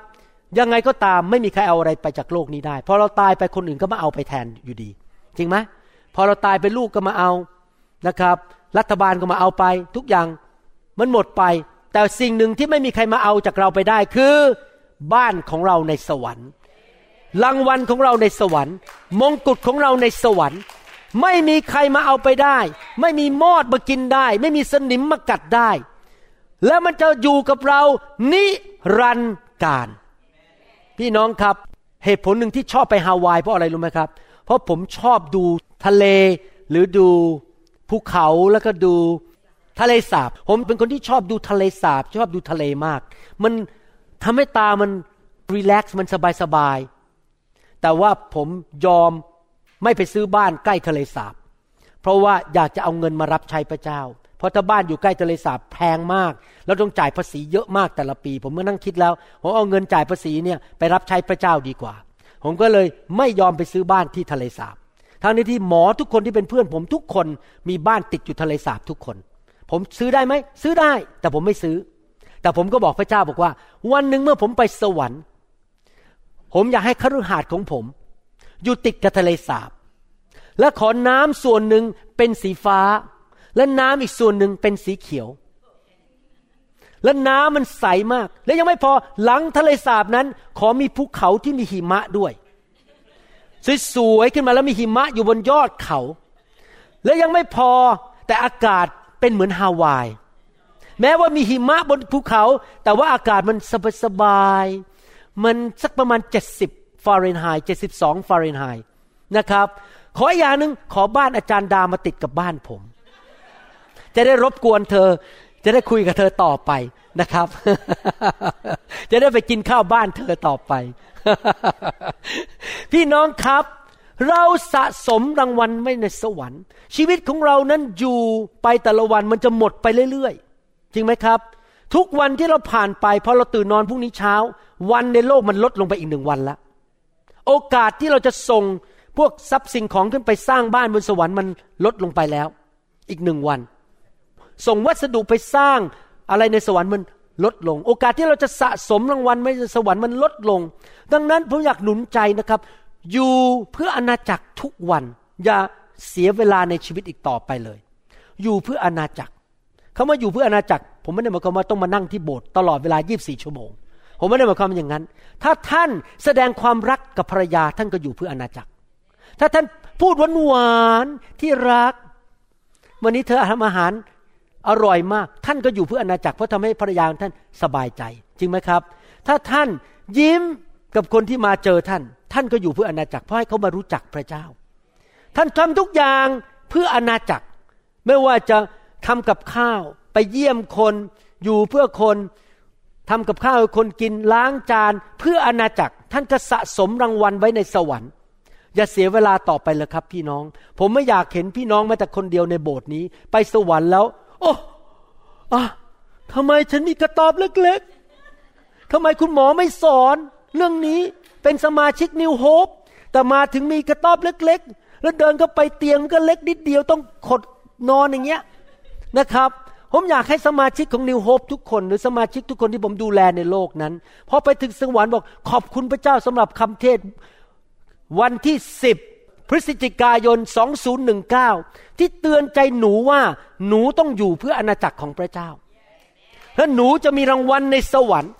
ยังไงก็ตามไม่มีใครเอาอะไรไปจากโลกนี้ได้พอเราตายไปคนอื่นก็มาเอาไปแทนอยู่ดี จริงไหมพอเราตายไปลูกก็มาเอานะครับ รัฐบาลก็มาเอาไป ทุกอย่างมันหมดไป แต่สิ่งหนึ่งที่ไม่มีใครมาเอาจากเราไปได้คือ บ้านของเราในสวรรค์รางวัลของเราในสวรรค์ มงกุฎของเราในสวรรค์ ไม่มีใครมาเอาไปได้ ไม่มีมอดมากินได้ ไม่มีสนิมมากัดได้ แล้วมันจะอยู่กับเรานิรันดร์การ พี่น้องครับเหตุผลหนึ่งที่ชอบไปฮาวายเพราะอะไรรู้ไหมครับเราะผมชอบดูทะเลหรือดูภูเขาแล้วก็ดูทะเลสาบ ผมเป็นคนที่ชอบดูทะเลสาบ ชอบดูทะเลมาก มันทำให้ตามันรีแลกซ์มันสบายสบาย แต่ว่าผมยอมไม่ไปซื้อบ้านใกล้ทะเลสาบ เพราะว่าอยากจะเอาเงินมารับใช้พระเจ้า เพราะถ้าบ้านอยู่ใกล้ทะเลสาบแพงมาก แล้วต้องจ่ายภาษีเยอะมากแต่ละปี ผมก็นั่งคิดแล้ว ผมเอาเงินจ่ายภาษีเนี่ยไปรับใช้พระเจ้าดีกว่า ผมก็เลยไม่ยอมไปซื้อบ้านที่ทะเลสาบทางนี้ที่หมอทุกคนที่เป็นเพื่อน ผมทุกคนมีบ้านติดอยู่ทะเลสาบทุกคน ผมซื้อได้ไหมซื้อได้ แต่ผมไม่ซื้อ แต่ผมก็บอกพระเจ้าบอกว่า วันหนึ่งเมื่อผมไปสวรรค์ ผมอยากให้คฤหาสน์ของผม อยู่ติดกับทะเลสาบ และขอน้ำส่วนหนึ่งเป็นสีฟ้า และน้ำอีกส่วนหนึ่งเป็นสีเขียว และน้ำมันใสมาก และยังไม่พอหลังทะเลสาบนั้น ขอมีภูเขาที่มีหิมะด้วยสวยๆขึ้นมาแล้วมีหิมะอยู่บนยอดเขา และยังไม่พอแต่อากาศเป็นเหมือนฮาวาย แม้ว่ามีหิมะบนภูเขา แต่ว่าอากาศมันสบายๆมันสักประมาณ 70 ฟาเรนไฮต์72 ฟาเรนไฮต์นะครับ ขออย่างหนึ่งขอบ้านอาจารย์ดามาติดกับบ้านผม จะได้รบกวนเธอ จะได้คุยกับเธอต่อไปนะครับ จะได้ไปกินข้าวบ้านเธอต่อไป พี่น้องครับ เราสะสมรางวัลไว้ในสวรรค์ ชีวิตของเรานั้นอยู่ไปแต่ละวันมันจะหมดไปเรื่อยๆ จริงไหมครับ ทุกวันที่เราผ่านไปพอเราตื่นนอนพรุ่งนี้เช้า วันในโลกมันลดลงไปอีกหนึ่งวันละโอกาสที่เราจะส่งพวกทรัพย์สิ่งของขึ้นไปสร้างบ้านบนสวรรค์มันลดลงไปแล้ว อีกหนึ่งวัน ส่งวัสดุไปสร้างอะไรในสวรรค์มันลดลง โอกาสที่เราจะสะสมรางวัลไว้ในสวรรค์มันลดลง ดังนั้นผมอยากหนุนใจนะครับ อยู่เพื่ออาณาจักรทุกวัน อย่าเสียเวลาในชีวิตอีกต่อไปเลย อยู่เพื่ออาณาจักรคาว่าอยู่เพื่ออาณาจักร ผมไม่ได้หมายความว่าต้องมานั่งที่โบสถ์ตลอดเวลา 24 ชั่วโมง ผมไม่ได้หมายความอย่างนั้น ถ้าท่านแสดงความรักกับภรรยาท่านก็อยู่เพื่ออาณาจักร ถ้าท่านพูดหวานๆที่รัก วันนี้เธอทำอาหาร อร่อยมาก ท่านก็อยู่เพื่ออาณาจักรเพราะทำให้ภรรยาท่านสบายใจ จริงไหมครับ ถ้าท่านยิ้มกับคนที่มาเจอท่าน ท่านก็อยู่เพื่ออาณาจักรเพราะให้เขามารู้จักพระเจ้า ท่านทำทุกอย่างเพื่ออาณาจักร ไม่ว่าจะทำกับข้าว ไปเยี่ยมคนอยู่เพื่อคนทำกับข้าวให้คนกินล้างจานเพื่ออาณาจักร ท่านก็สะสมรางวัลไว้ในสวรรค์อย่าเสียเวลาต่อไปเลยครับพี่น้อง ผมไม่อยากเห็นพี่น้องแม้แต่คนเดียวในโบสถ์นี้ ไปสวรรค์แล้ว โอ้อะทำไมฉันมีกระตอบเล็กๆทำไมคุณหมอไม่สอน เรื่องนี้เป็นสมาชิกนิวโฮปแต่มาถึงมีกระตอบเล็ก ๆ แล้วเดินก็ไปเตียงก็เล็กนิดเดียวต้องขดนอนอย่างเงี้ยนะครับ ผมอยากให้สมาชิกของนิวโฮปทุกคน หรือสมาชิกทุกคนที่ผมดูแลในโลกนั้นพอไปถึงสวรรค์บอกขอบคุณพระเจ้าสำหรับคำเทศวันที่สิบ พฤศจิกายน 2019 ที่เตือนใจหนูว่าหนูต้องอยู่เพื่ออาณาจักรของพระเจ้า แล้วหนูจะมีรางวัลในสวรรค์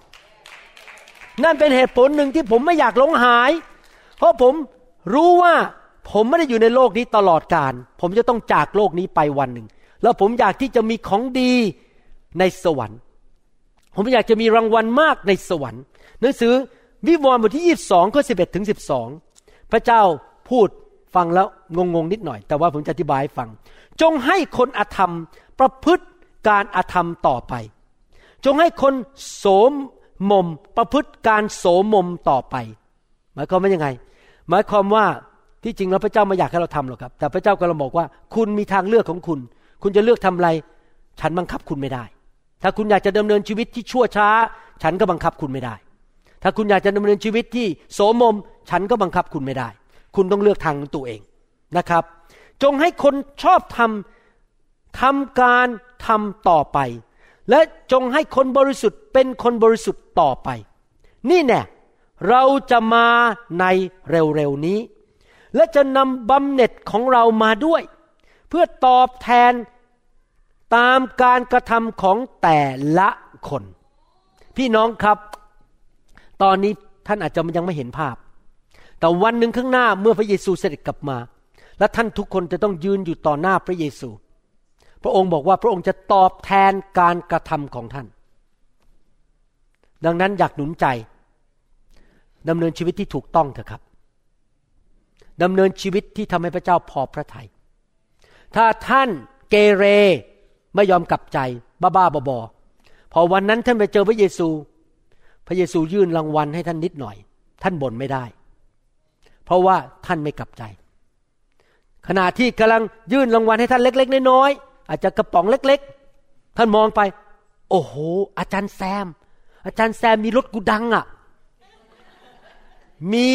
นั่นเป็นเหตุผลหนึ่งที่ผมไม่อยากหลงหาย เพราะผมรู้ว่าผมไม่ได้อยู่ในโลกนี้ตลอดกาล ผมจะต้องจากโลกนี้ไปวันหนึ่ง แล้วผมอยากที่จะมีของดีในสวรรค์ ผมอยากจะมีรางวัลมากในสวรรค์ หนังสือวิวรณ์บทที่ 22ข้อ11ถึง12 พระเจ้าพูด ฟังแล้วงงงนิดหน่อย แต่ว่าผมจะอธิบายให้ฟัง จงให้คนอธรรมประพฤติการอธรรมต่อไป จงให้คนโสมมมประพฤติการโสมมต่อไป หมายความว่ายังไง หมายความว่าที่จริงแล้วพระเจ้าไม่อยากให้เราทำหรอกครับ แต่พระเจ้ากำลังบอกว่า คุณมีทางเลือกของคุณ คุณจะเลือกทำอะไร ฉันบังคับคุณไม่ได้ ถ้าคุณอยากจะดำเนินชีวิตที่ชั่วช้า ฉันก็บังคับคุณไม่ได้ ถ้าคุณอยากจะดำเนินชีวิตที่โสมม ฉันก็บังคับคุณไม่ได้ คุณต้องเลือกทางของตัวเองนะครับ จงให้คนชอบทำทำการทำต่อไป และจงให้คนบริสุทธิ์เป็นคนบริสุทธิ์ต่อไป นี่แน่เราจะมาในเร็วๆนี้ และจะนำบำเหน็จของเรามาด้วย เพื่อตอบแทนตามการกระทำของแต่ละคน พี่น้องครับ ตอนนี้ท่านอาจจะยังไม่เห็นภาพ แต่วันหนึ่งข้างหน้าเมื่อพระเยซูเสด็จกลับมา และท่านทุกคนจะต้องยืนอยู่ต่อหน้าพระเยซู พระองค์บอกว่าพระองค์จะตอบแทนการกระทำของท่าน ดังนั้นอยากหนุนใจดำเนินชีวิตที่ถูกต้องเถอะครับดำเนินชีวิตที่ทำให้พระเจ้าพอพระทยัย ถ้าท่านเกเรไม่ยอมกลับใจ บ้าๆบอๆพอวันนั้นท่านไปเจอพระเยซู พระเยซูยื่นรางวัลให้ท่านนิดหน่อย ท่านบ่นไม่ได้ ราะว่าท่านไม่กลับใจ ขณะที่กำลังยื่นรางวัลให้ท่านเล็ก ๆ น้อยๆอาจจะกระป๋องเล็ก ๆ ท่านมองไป โอ้โห อาจารย์แซม อาจารย์แซมมีรถกูดังอะ่ะ มี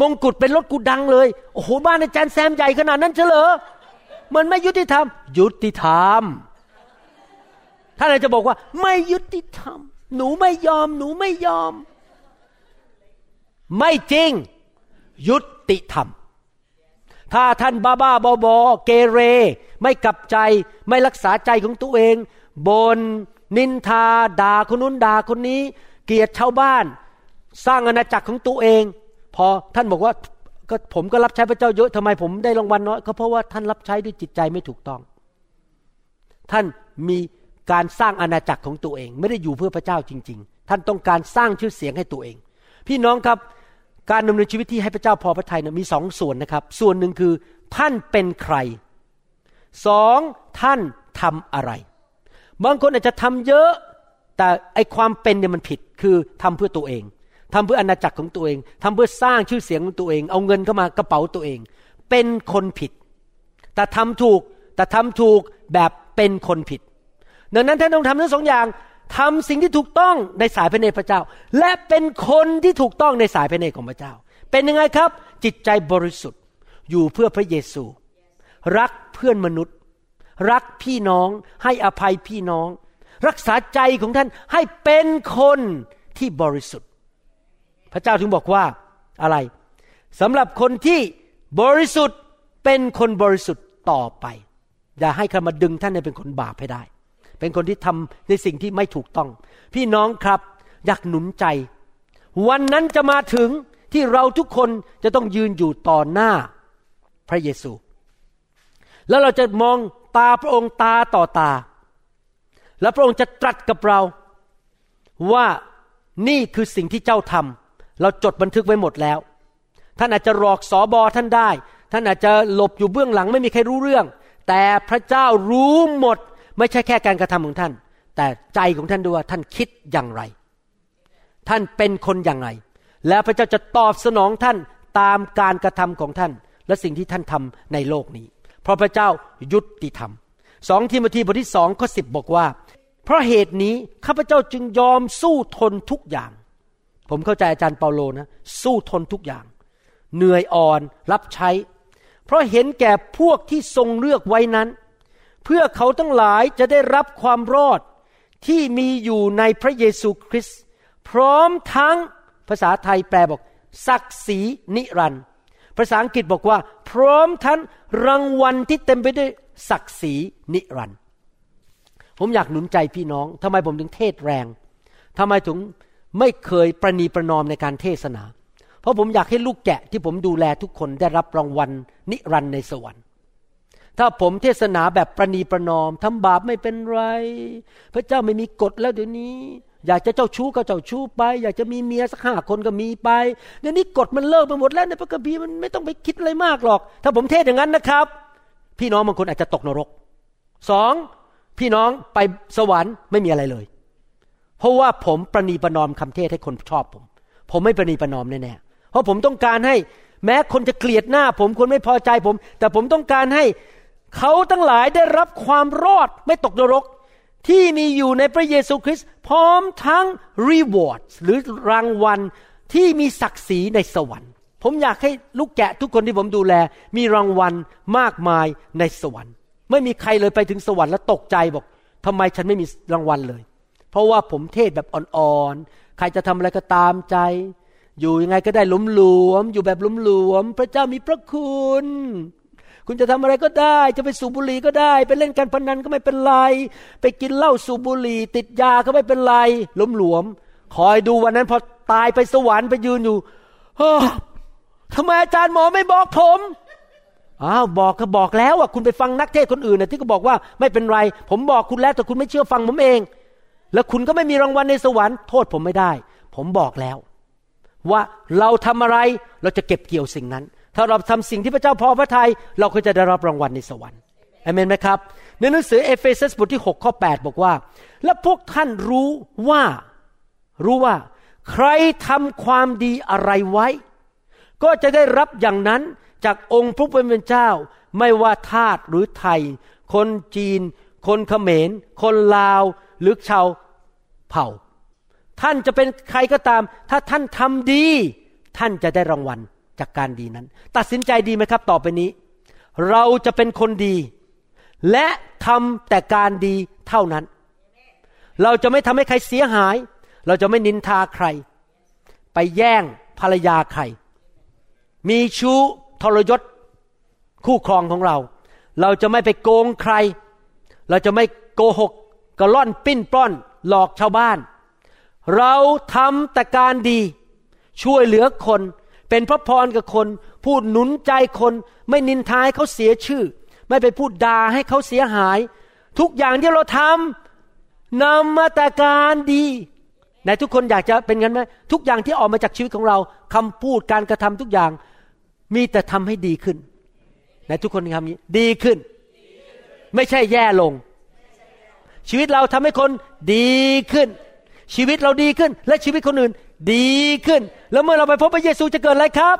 มงกุฎเป็นรถกูดังเลย โอ้โห บ้านอาจารย์แซมใหญ่ขนาดนั้นเฉลอมันไม่ยุติธรรม ยุติธรรมท่านอาจจะบอกว่า ไม่ยุติธรรม หนูไม่ยอม หนูไม่ยอม ไม่จริง ยุติธรรม ถ้าท่านบ้าบ้าบอบอเกเร ไม่กลับใจไม่รักษาใจของตัวเองบนนินทาด่าคนนู้นด่าคนนี้ เกลียดชาวบ้าน สร้างอาณาจักรของตัวเอง พอท่านบอกว่าก็ผมก็รับใช้พระเจ้าเยอะทำไมผมได้รางวัลน้อยก็เพราะว่าท่านรับใช้ด้วยจิตใจไม่ถูกต้อง ท่านมีการสร้างอาณาจักรของตัวเอง ไม่ได้อยู่เพื่อพระเจ้าจริง ๆ ท่านต้องการสร้างชื่อเสียงให้ตัวเอง พี่น้องครับ การดำเนินชีวิตที่ให้พระเจ้าพอพระทัยนะมีสองส่วนนะครับ ส่วนหนึ่งคือท่านเป็นใครสองท่านทำอะไร บางคนอาจจะทำเยอะ แต่ไอความเป็นเนี่ยมันผิด คือทำเพื่อตัวเองทำเพื่ออาณาจักรของตัวเอง ทำเพื่อสร้างชื่อเสียงของตัวเอง เอาเงินเข้ามากระเป๋าตัวเอง เป็นคนผิด แต่ทำถูก แต่ทำถูกแบบเป็นคนผิด ดังนั้นท่านต้องทำทั้งสองอย่าง ทำสิ่งที่ถูกต้องในสายพระเนตรพระเจ้า และเป็นคนที่ถูกต้องในสายพระเนตรของพระเจ้า เป็นยังไงครับ จิตใจบริสุทธิ์อยู่เพื่อพระเยซู รักเพื่อนมนุษย์ รักพี่น้องให้อภัยพี่น้อง รักษาใจของท่านให้เป็นคนที่บริสุทธิ์ พระเจ้าถึงบอกว่าอะไรสำหรับคนที่บริสุทธิ์เป็นคนบริสุทธิ์ต่อไป อย่าให้ใครมาดึงท่านให้เป็นคนบาปให้ได้ เป็นคนที่ทำในสิ่งที่ไม่ถูกต้อง พี่น้องครับอยากหนุนใจ วันนั้นจะมาถึงที่เราทุกคนจะต้องยืนอยู่ต่อหน้าพระเยซู แล้วเราจะมองตาพระองค์ตาต่อตา แล้วพระองค์จะตรัสกับเรา ว่านี่คือสิ่งที่เจ้าทำเราจดบันทึกไว้หมดแล้ว ท่านอาจจะหลอกสอบอท่านได้ ท่านอาจจะหลบอยู่เบื้องหลังไม่มีใครรู้เรื่อง แต่พระเจ้ารู้หมด ไม่ใช่แค่การกระทำของท่าน แต่ใจของท่านด้วยว่าท่านคิดอย่างไร ท่านเป็นคนอย่างไร แล้วพระเจ้าจะตอบสนองท่านตามการกระทำของท่าน และสิ่งที่ท่านทำในโลกนี้ เพราะพระเจ้ายุติธรรมสองทิโมธีบทที่สองข้อสิบบอกว่า เพราะเหตุนี้ข้าพเจ้าจึงยอมสู้ทนทุกอย่าง ผมเข้าใจอาจารย์เปาโลนะ สู้ทนทุกอย่าง เหนื่อยอ่อนรับใช้ เพราะเห็นแก่พวกที่ทรงเลือกไว้นั้น พื่อเขาทั้งหลายจะได้รับความรอดที่มีอยู่ในพระเยซูคริสต์พร้อมทั้งภาษาไทยแปลบอก ศักดิ์ศรีนิรันดร์ภาษาอังกฤษบอกว่า พร้อมทั้งรางวัลที่เต็มไปด้วยศักดิ์ศรีนิรันดร์ผมอยากหนุนใจพี่น้องทำไมผมถึงเทศแรงทำไมถึงไม่เคยประนีประนอมในการเทศนา เพราะผมอยากให้ลูกแกะที่ผมดูแลทุกคนได้รับรางวัลนิรันดร์ในสวรรค์ ถ้าผมเทศนาแบบประนีประนอมทำบาปไม่เป็นไร พระเจ้าไม่มีกฎแล้วเดี๋ยวนี้ อยากจะเจ้าชู้ก็เจ้าชู้ไป อยากจะมีเมียสักห้าคนก็มีไป เดี๋ยวนี้กฎมันเลิกไปหมดแล้วในพระคัมภีร์มันไม่ต้องไปคิดอะไรมากหรอก ถ้าผมเทศอย่างนั้นนะครับ พี่น้องบางคนอาจจะตกนรกสองพี่น้องไปสวรรค์ไม่มีอะไรเลย เพราะว่าผมประนีประนอมคำเทศให้คนชอบผม ผมไม่ประนีประนอมแน่ๆเพราะผมต้องการให้แม้คนจะเกลียดหน้า ผมคนไม่พอใจผม แต่ผมต้องการให้ เขาทั้งหลายได้รับความรอดไม่ตกนรก ที่มีอยู่ในพระเยซูคริสต์พร้อมทั้งรีวอร์ดหรือรางวัลที่มีศักดิ์ศรีในสวรรค์ ผมอยากให้ลูกแกะทุกคนที่ผมดูแล มีรางวัลมากมายในสวรรค์ ไม่มีใครเลยไปถึงสวรรค์แล้วตกใจบอกทำไมฉันไม่มีรางวัลเลย เพราะว่าผมเทศแบบอ่อนๆ ใครจะทำอะไรก็ตามใจ อยู่ยังไงก็ได้ล้มหลวม อยู่แบบล้มหลวม พระเจ้ามีพระคุณ คุณจะทำอะไรก็ได้ จะไปสูบบุหรี่ก็ได้ ไปเล่นการพนันก็ไม่เป็นไร ไปกินเหล้าสูบบุหรี่ ติดยาก็ไม่เป็นไรล้มหลวมคอยดูวันนั้นพอตายไปสวรรค์ไปยืนอยู่เฮ้ทำไมอาจารย์หมอไม่บอกผมอ้าวบอกก็บอกแล้วอะคุณไปฟังนักเทศคนอื่นนะที่ก็บอกว่าไม่เป็นไร ผมบอกคุณแล้วแต่คุณไม่เชื่อฟังผมเอง แล้วคุณก็ไม่มีรางวัลในสวรรค์โทษผมไม่ได้ ผมบอกแล้ว ว่าเราทำอะไรเราจะเก็บเกี่ยวสิ่งนั้น ถ้าเราทำสิ่งที่พระเจ้าพอพระทยัยเราก็จะได้รับรางวัลในสวรรค์เอเมนไหมครับ ในหนังสือเอเฟซัสบทที่ 6 ข้อ 8 บอกว่า และพวกท่านรู้ว่ารู้ว่า ใครทำความดีอะไรไว้ ก็จะได้รับอย่างนั้นจากองค์พระผู้เป็นเจ้า ไม่ว่าทาสหรือไทย คนจีน คนเขมร คนลาว หรือชาวเผ่า ท่านจะเป็นใครก็ตาม ถ้าท่านทำดี ท่านจะได้รางวัล จากการดีนั้น ตัดสินใจดีไหมครับ ต่อไปนี้ เราจะเป็นคนดี และทำแต่การดีเท่านั้น เราจะไม่ทำให้ใครเสียหาย เราจะไม่นินทาใคร ไปแย่งภรรยาใคร มีชู้ทรยศคู่ครองของเรา เราจะไม่ไปโกงใคร เราจะไม่โกหกกระล่อนปิ้นป้อนหลอกชาวบ้าน เราทำแต่การดี ช่วยเหลือคน เป็นพระพรกับคน พูดหนุนใจคน ไม่นินทายเขาเสียชื่อ ไม่ไปพูดด่าให้เขาเสียหาย ทุกอย่างที่เราทำนำมาแต่การดีไหนทุกคนอยากจะเป็นงั้นไหมทุกอย่างที่ออกมาจากชีวิตของเราคำพูดการกระทำทุกอย่างมีแต่ทำให้ดีขึ้นไหนทุกคนทำนี้ดีขึ้น ไม่ใช่แย่ลง ชีวิตเราทำให้คนดีขึ้น ชีวิตเราดีขึ้น และชีวิตคนอื่นดีขึ้น แล้วเมื่อเราไปพบพระเยซูจะเกิดอะไรครับ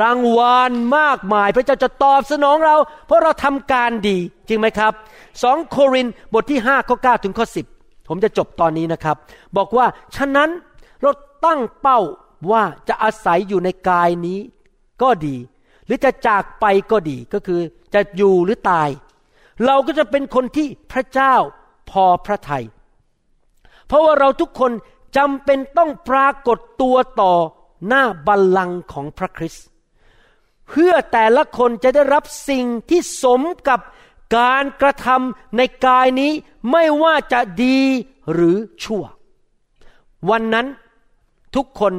รางวัลมากมาย พระเจ้าจะตอบสนองเรา เพราะเราทำการดีจริงไหมครับสองโครินบทที่5ข้อ9ถึงข้อ10 ผมจะจบตอนนี้นะครับ บอกว่าฉะนั้นเราตั้งเป้าว่าจะอาศัยอยู่ในกายนี้ ก็ดี หรือจะจากไปก็ดีก็คือจะอยู่หรือตาย เราก็จะเป็นคนที่พระเจ้าพอพระทยัย เพราะว่าเราทุกคนจำเป็นต้องปรากฏตัวต่อหน้าบัลลังก์ของพระคริสต์เพื่อแต่ละคนจะได้รับสิ่งที่สมกับการกระทำในกายนี้ไม่ว่าจะดีหรือชั่ว วันนั้นทุกคน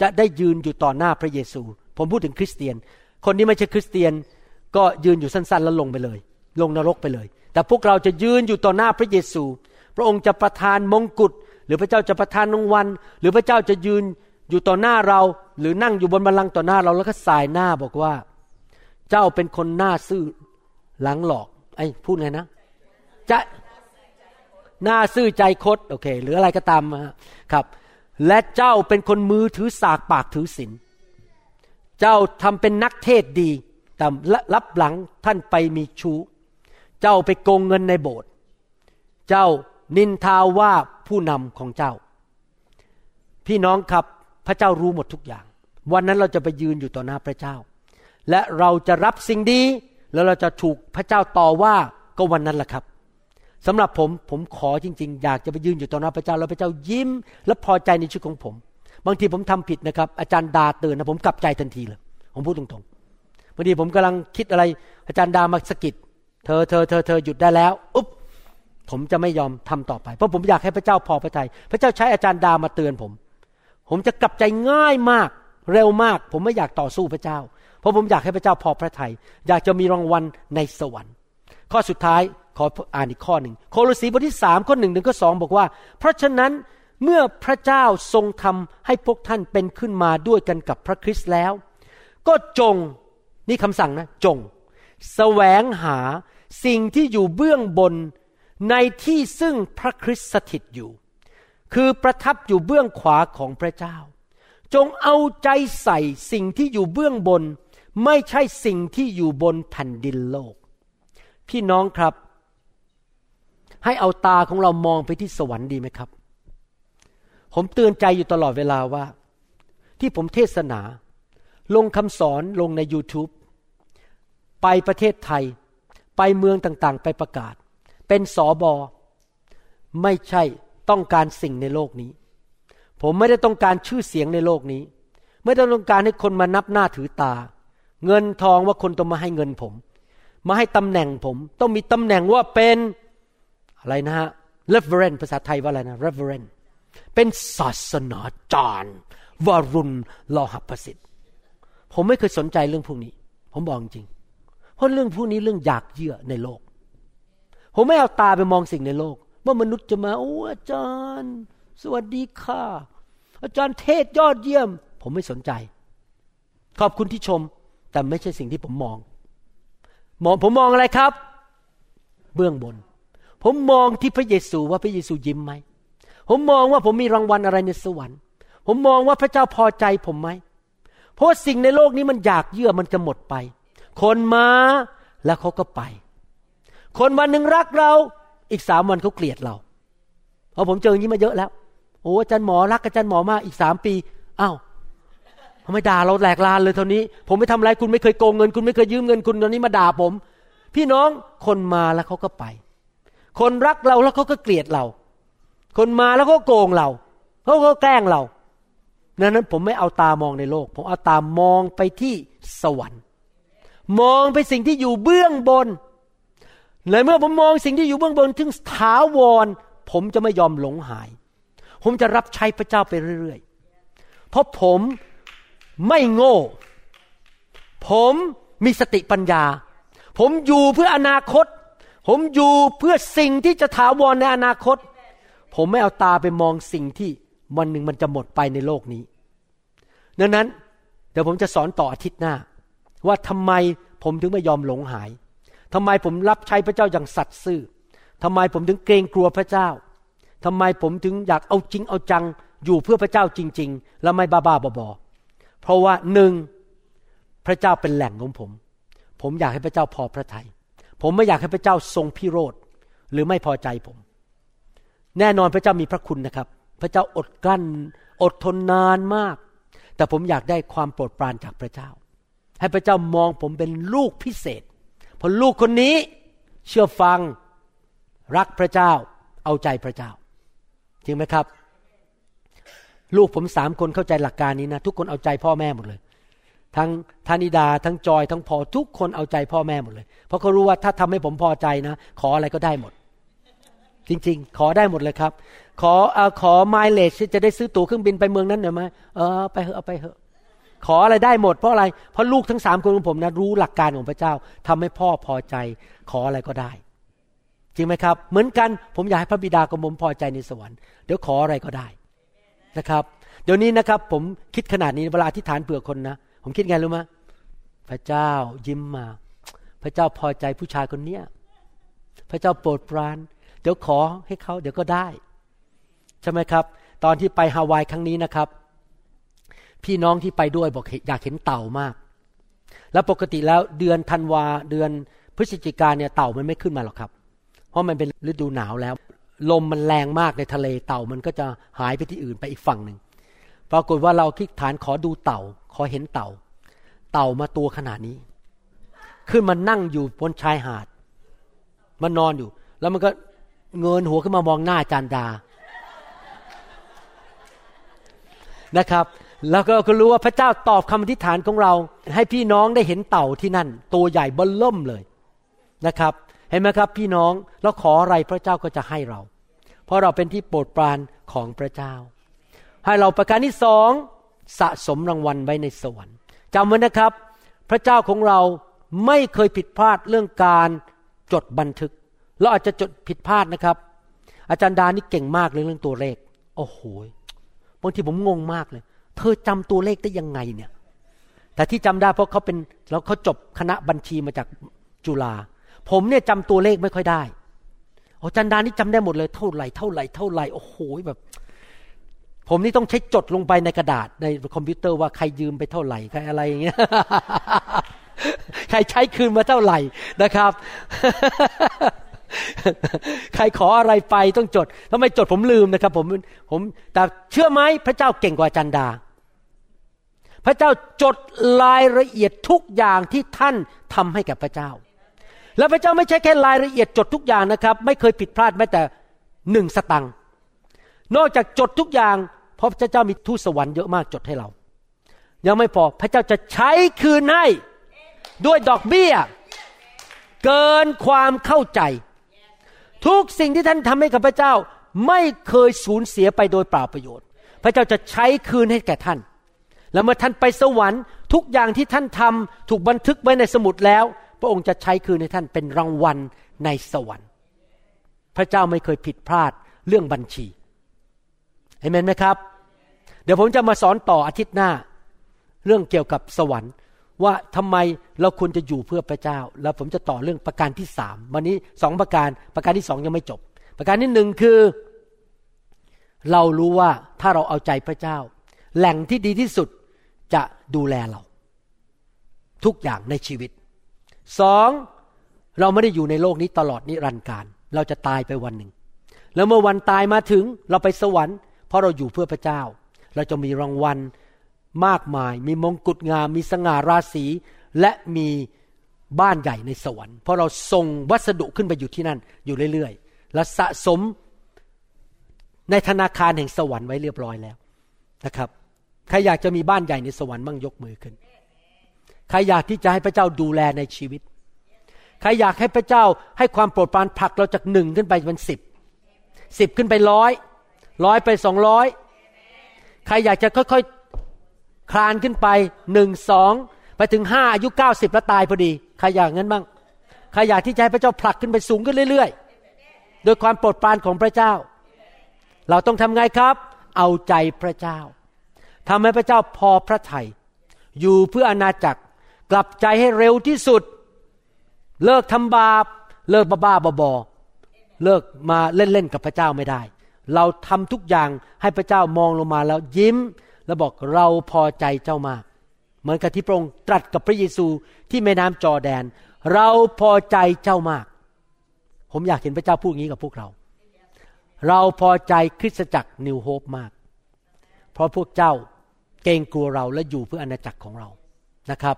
จะได้ยืนอยู่ต่อหน้าพระเยซู ผมพูดถึงคริสเตียน คนที่ไม่ใช่คริสเตียนก็ยืนอยู่สั้นๆ แล้วลงไปเลย ลงนรกไปเลย แต่พวกเราจะยืนอยู่ต่อหน้าพระเยซู พระองค์จะประทานมงกุฎหรือพระเจ้าจะประทานรางวัลหรือพระเจ้าจะยืนอยู่ต่อหน้าเรา หรือนั่งอยู่บนบัลลังก์ต่อหน้าเราแล้วก็สายหน้าบอกว่า เจ้าเป็นคนหน้าซื่อหลังหลอกไอ้พูดไงนะจะหน้าซื่อใจคดโอเค หรืออะไรก็ตามครับ และเจ้าเป็นคนมือถือสากปากถือศีลเจ้าทำเป็นนักเทศดีแต่รับหลังท่านไปมีชู้ เจ้าไปโกงเงินในโบสถ์เจ้า นินทาว่าผู้นำของเจ้า พี่น้องครับพระเจ้ารู้หมดทุกอย่าง วันนั้นเราจะไปยืนอยู่ต่อหน้าพระเจ้า และเราจะรับสิ่งดี แล้วเราจะถูกพระเจ้าต่อว่าก็วันนั้นแหละครับสำหรับผมผมขอจริง ๆ อยากจะไปยืนอยู่ต่อหน้าพระเจ้า แล้วพระเจ้ายิ้ม และพอใจในชีวิตของผม บางทีผมทำผิดนะครับ อาจารย์ดาเตือนนะผมกลับใจทันทีเลย ผมพูดตรงๆบางทีผมกำลังคิดอะไร อาจารย์ดามาสกิดเธอเธอเธอเธอหยุดได้แล้วอุ๊บ ผมจะไม่ยอมทำต่อไป เพราะผมอยากให้พระเจ้าพอพระทยัยพระเจ้าใช้อาจารย์ดามาเตือนผม ผมจะกลับใจง่ายมากเร็วมาก ผมไม่อยากต่อสู้พระเจ้า เพราะผมอยากให้พระเจ้าพอพระทยัยอยากจะมีรางวัลในสวรรค์ ข้อสุดท้ายขออ่านอีกข้อหนึ่งโคลสีบทที่สามข้อหนึ่งถึงข้อสองบอกว่า เพราะฉะนั้นเมื่อพระเจ้าทรงทำให้พวกท่านเป็นขึ้นมาด้วยกันกับพระคริสต์แล้ว ก็จงนี่คำสั่งนะจงสแสวงหาสิ่งที่อยู่เบื้องบน ในที่ซึ่งพระคริสต์สถิตอยู่ คือประทับอยู่เบื้องขวาของพระเจ้า จงเอาใจใส่สิ่งที่อยู่เบื้องบน ไม่ใช่สิ่งที่อยู่บนแผ่นดินโลก พี่น้องครับ ให้เอาตาของเรามองไปที่สวรรค์ดีไหมครับ ผมเตือนใจอยู่ตลอดเวลาว่า ที่ผมเทศนา ลงคำสอนลงใน YouTube ไปประเทศไทย ไปเมืองต่างๆ ไปประกาศ เป็นสอบอ ไม่ใช่ต้องการสิ่งในโลกนี้ ผมไม่ได้ต้องการชื่อเสียงในโลกนี้ ไม่ได้ต้องการให้คนมานับหน้าถือตา เงินทองว่าคนต้องมาให้เงินผม มาให้ตำแหน่งผม ต้องมีตำแหน่งว่าเป็นอะไรนะฮะ reverend ภาษาไทยว่าอะไรนะ reverend เป็นศาสนาจารย์วารุณลอหับประสิทธิ์ ผมไม่เคยสนใจเรื่องพวกนี้ ผมบอกจริง เพราะเรื่องพวกนี้เรื่องอยากเยื่อในโลก ผมไม่เอาตาไปมองสิ่งในโลก ว่ามนุษย์จะมาโอ้อาจารย์ สวัสดีค่ะ อาจารย์เทศยอดเยี่ยม ผมไม่สนใจ ขอบคุณที่ชม แต่ไม่ใช่สิ่งที่ผมมอง มองผมมองอะไรครับ เบื้องบน ผมมองที่พระเยซูว่าพระเยซูยิ้มไหมผมมองว่าผมมีรางวัลอะไรในสวรรค์ ผมมองว่าพระเจ้าพอใจผมไหม เพราะสิ่งในโลกนี้มันอยากเยื่อมันจะหมดไป คนมาแล้วเขาก็ไป คนวันหนึ่งรักเรา อีกสามวันเขาเกลียดเรา เพราะผมเจออย่างนี้มาเยอะแล้ว โอ้อาจารย์หมอรักอาจารย์หมอมากอีกสามปีอ้าวทำไมด่าเราแหลกลานเลยเท่านี้ ผมไม่ทำอะไรคุณไม่เคยโกงเงิน คุณไม่เคยยืมเงินคุณตอนนี้มาด่าผม พี่น้องคนมาแล้วเขาก็ไป คนรักเราแล้วเขาก็เกลียดเรา คนมาแล้วก็โกงเราเขาก็แกล้งเราดังนั้นผมไม่เอาตามองในโลก ผมเอาตามองไปที่สวรรค์ มองไปสิ่งที่อยู่เบื้องบน เลยเมื่อผมมองสิ่งที่อยู่เบื้องบนถึงถาวร ผมจะไม่ยอมหลงหาย ผมจะรับใช้พระเจ้าไปเรื่อยๆ เพราะผมไม่โง่ ผมมีสติปัญญา ผมอยู่เพื่ออนาคต ผมอยู่เพื่อสิ่งที่จะถาวรในอนาคต ผมไม่เอาตาไปมองสิ่งที่วันหนึ่งมันจะหมดไปในโลกนี้ ดังนั้นเดี๋ยวผมจะสอนต่ออาทิตย์หน้า ว่าทำไมผมถึงไม่ยอมหลงหาย ทำไมผมรับใช้พระเจ้าอย่างสัตย์ซื่อทำไมผมถึงเกรงกลัวพระเจ้าทำไมผมถึงอยากเอาจริงเอาจังอยู่เพื่อพระเจ้าจริง ๆ แล้วไม่บ้าบ้าบอเพราะว่าหนึ่งพระเจ้าเป็นแหล่งของผม ผมอยากให้พระเจ้าพอพระทยัยผมไม่อยากให้พระเจ้าทรงพิโรธหรือไม่พอใจผม แน่นอนพระเจ้ามีพระคุณนะครับ พระเจ้าอดกลั้น อดทนนานมาก แต่ผมอยากได้ความโปรดปรานจากพระเจ้า ให้พระเจ้ามองผมเป็นลูกพิเศษ พราะลูกคนนี้เชื่อฟังรักพระเจ้าเอาใจพระเจ้า จริงไหมครับ ลูกผมสามคนเข้าใจหลักการนี้นะ ทุกคนเอาใจพ่อแม่หมดเลย ทั้งธานิดา ทั้งจอยทั้งพอทุกคนเอาใจพ่อแม่หมดเลย เพราะเขารู้ว่าถ้าทำให้ผมพอใจนะ ขออะไรก็ได้หมด จริง ๆ ขอได้หมดเลยครับ ขออขอไมล์เลชจะได้ซื้อตั๋วเครื่องบินไปเมืองนั้นหน่อยไหมเออไปเถอะเอาไปเถอะ ขออะไรได้หมดเพราะอะไร เพราะลูกทั้งสามคนของผมนะรู้หลักการของพระเจ้าทำให้พ่อพอใจ ขออะไรก็ได้ จริงไหมครับ เหมือนกันผมอยากให้พระบิดาของผมพอใจในสวรรค์เดี๋ยวขออะไรก็ได้นะครับ เดี๋ยวนี้นะครับ ผมคิดขนาดนี้เวลาที่ฐานเผื่อคนนะผมคิดไงรู้ไหมพระเจ้ายิ้มมา พระเจ้าพอใจผู้ชายคนเนี้ยพระเจ้าโปรดปราน เดี๋ยวขอให้เขาเดี๋ยวก็ได้ใช่ไหมครับ ตอนที่ไปฮาวายครั้งนี้นะครับ พี่น้องที่ไปด้วยบอกอยากเห็นเต่ามาก แล้วปกติแล้วเดือนธันวาเดือนพฤศจิกาเนี่ยเต่ามันไม่ขึ้นมาหรอกครับ เพราะมันเป็นฤดูหนาวแล้ว ลมมันแรงมากในทะเลเต่ามันก็จะหายไปที่อื่นไปอีกฝั่งหนึ่งปรากฏว่าเราคิดฐานขอดูเต่า ขอเห็นเต่า เต่ามาตัวขนาดนี้ ขึ้นมานั่งอยู่บนชายหาด มันนอนอยู่ แล้วมันก็เงินหัวขึ้นมามองหน้าจานดานะครับ แล้วก็ก็รู้ว่าพระเจ้าตอบคำอธิษฐานของเรา ให้พี่น้องได้เห็นเต่าที่นั่น ตัวใหญ่บิ้ลล่มเลยนะครับ เห็นไหมครับ พี่น้องเราขออะไรพระเจ้าก็จะให้เรา เพราะเราเป็นที่โปรดปรานของพระเจ้า ให้เราประการที่สองสะสมรางวัลไว้ในสวรรค์จำไว้นะครับ พระเจ้าของเราไม่เคยผิดพลาดเรื่องการจดบันทึกเราอาจจะจดผิดพลาดนะครับ อาจารย์ดานี่เก่งมากเรื่องตัวเลข โอ้โหบางทีผมงงมากเลย เธอจำตัวเลขได้ยังไงเนี่ย แต่ที่จำได้เพราะเขาเป็นแล้วเขาจบคณะบัญชีมาจากจุฬาผมเนี่ยจำตัวเลขไม่ค่อยได้โอ้จันดานี่จำได้หมดเลยเท่าไหร่เท่าไหร่เท่าไหร่โอ้โหแบบ ผมนี่ต้องใช้จดลงไปในกระดาษในคอมพิวเตอร์ว่าใครยืมไปเท่าไหร่ใครอะไรอย่างเงี้ยใครใช้คืนมาเท่าไหร่นะครับ ใครขออะไรไปต้องจดถ้าไมจดผมลืมนะครับ ผมผม แต่เชื่อไหมพระเจ้าเก่งกว่าจันดา พระเจ้าจดรายละเอียดทุกอย่างที่ท่านทำให้กับพระเจ้า แล้วพระเจ้าไม่ใช่แค่รายละเอียดจดทุกอย่างนะครับ ไม่เคยผิดพลาดแม้แต่หนึ่งสตังค์นอกจากจดทุกอย่างเพราะพระเจ้ามีทูตสวรรค์เยอะมากจดให้เรา ยังไม่พอพระเจ้าจะใช้คืนให้ด้วยดอกเบี้ย เกินความเข้าใจ ทุกสิ่งที่ท่านทำให้กับพระเจ้าไม่เคยสูญเสียไปโดยเปล่าประโยชน์ พระเจ้าจะใช้คืนให้แก่ท่าน แล้วเมื่อท่านไปสวรรค์ ทุกอย่างที่ท่านทำถูกบันทึกไว้ในสมุดแล้ว พระองค์จะใช้คืนให้ท่านเป็นรางวัลในสวรรค์ พระเจ้าไม่เคยผิดพลาดเรื่องบัญชีเห็นไหมครับ เดี๋ยวผมจะมาสอนต่ออาทิตย์หน้า เรื่องเกี่ยวกับสวรรค์ ว่าทำไมเราควรจะอยู่เพื่อพระเจ้า แล้วผมจะต่อเรื่องประการที่สามวันนี้สองประการประการที่สองยังไม่จบ ประการที่หนึ่งคือ เรารู้ว่าถ้าเราเอาใจพระเจ้า แหล่งที่ดีที่สุดจะดูแลเรา ทุกอย่างในชีวิตสองเราไม่ได้อยู่ในโลกนี้ตลอดนิรันดร์การ เราจะตายไปวันหนึ่ง แล้วเมื่อวันตายมาถึงเราไปสวรรค์เพราะเราอยู่เพื่อพระเจ้า เราจะมีรางวัล มากมาย มีมงกุฎงาม มีสง่าราศี และมีบ้านใหญ่ในสวรรค์ เพราะเราส่งวัสดุขึ้นไปอยู่ที่นั่น อยู่เรื่อยๆ และสะสมในธนาคารแห่งสวรรค์ไว้เรียบร้อยแล้วนะครับ ใครอยากจะมีบ้านใหญ่ในสวรรค์บ้างยกมือขึ้น ใครอยากที่จะให้พระเจ้าดูแลในชีวิต ใครอยากให้พระเจ้าให้ความโปรดปรานผลักเราจากหนึ่งขึ้นไปเป็นสิบ สิบขึ้นไปร้อย ร้อยไปสองร้อย ใครอยากจะค่อยๆ คลานขึ้นไปหนึ่งสองไปถึงห้าอายุเก้าสิบแล้วตายพอดีใครอยากงั้นบ้างใครอยากที่จะให้พระเจ้าผลักขึ้นไปสูงขึ้นเรื่อยๆ โดยความโปรดปรานของพระเจ้า เราต้องทำไงครับ เอาใจพระเจ้าทำให้พระเจ้าพอพระทยัยอยู่เพื่ออนาจักรกลับใจให้เร็วที่สุด เลิกทำบาป เลิกบ้าบ้าบอบอเลิกมาเล่นๆกับพระเจ้าไม่ได้ เราทำทุกอย่างให้พระเจ้ามองลงมาแล้วยิ้ม แล้วบอกเราพอใจเจ้ามาก เหมือนกับที่พระองค์ตรัสกับพระเยซูที่แม่น้ำจอแดน เราพอใจเจ้ามาก ผมอยากเห็นพระเจ้าพูดอย่างนี้กับพวกเรา เราพอใจคริสตจักรนิวโฮปมาก เพราะพวกเจ้าเกรงกลัวเราและอยู่เพื่ออาณาจักรของเรานะครับ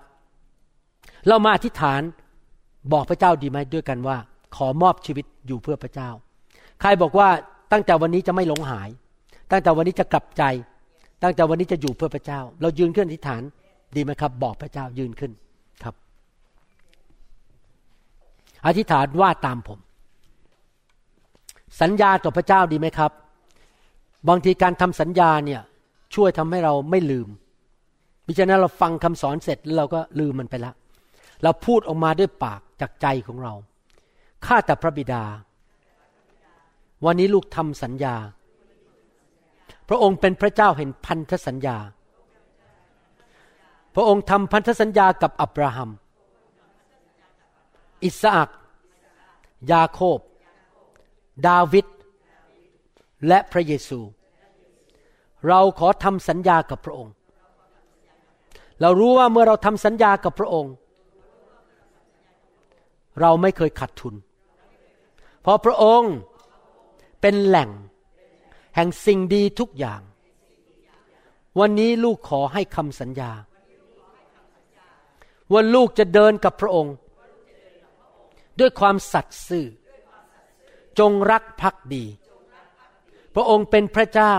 เรามาอธิษฐานบอกพระเจ้าดีไหมด้วยกันว่า ขอมอบชีวิตอยู่เพื่อพระเจ้า ใครบอกว่าตั้งแต่วันนี้จะไม่หลงหาย ตั้งแต่วันนี้จะกลับใจ ตั้งแต่วันนี้จะอยู่เพื่อพระเจ้า เรายืนขึ้นอธิษฐานดีไหมครับ บอกพระเจ้ายืนขึ้นครับ อธิษฐานว่าตามผม สัญญาต่อพระเจ้าดีไหมครับ บางทีการทำสัญญาเนี่ยช่วยทำให้เราไม่ลืมมิฉะนั้นเราฟังคำสอนเสร็จแล้วเราก็ลืมมันไปล้วเราพูดออกมาด้วยปากจากใจของเราข้าแต่พระบิดา วันนี้ลูกทำสัญญา พระองค์เป็นพระเจ้าเห็นพันธสัญญา พระองค์ทำพันธสัญญากับอับราฮัม อิสอักยาโคบ ดาวิด และพระเยซู เราขอทำสัญญากับพระองค์ เรารู้ว่าเมื่อเราทำสัญญากับพระองค์ เราไม่เคยขัดทุน เพราะพระองค์เป็นแหล่ง แห่งสิ่งดีทุกอย่าง วันนี้ลูกขอให้คำสัญญา ว่าลูกจะเดินกับพระองค์ ด้วยความสัตย์ซื่อ จงรักภักดี พระองค์เป็นพระเจ้า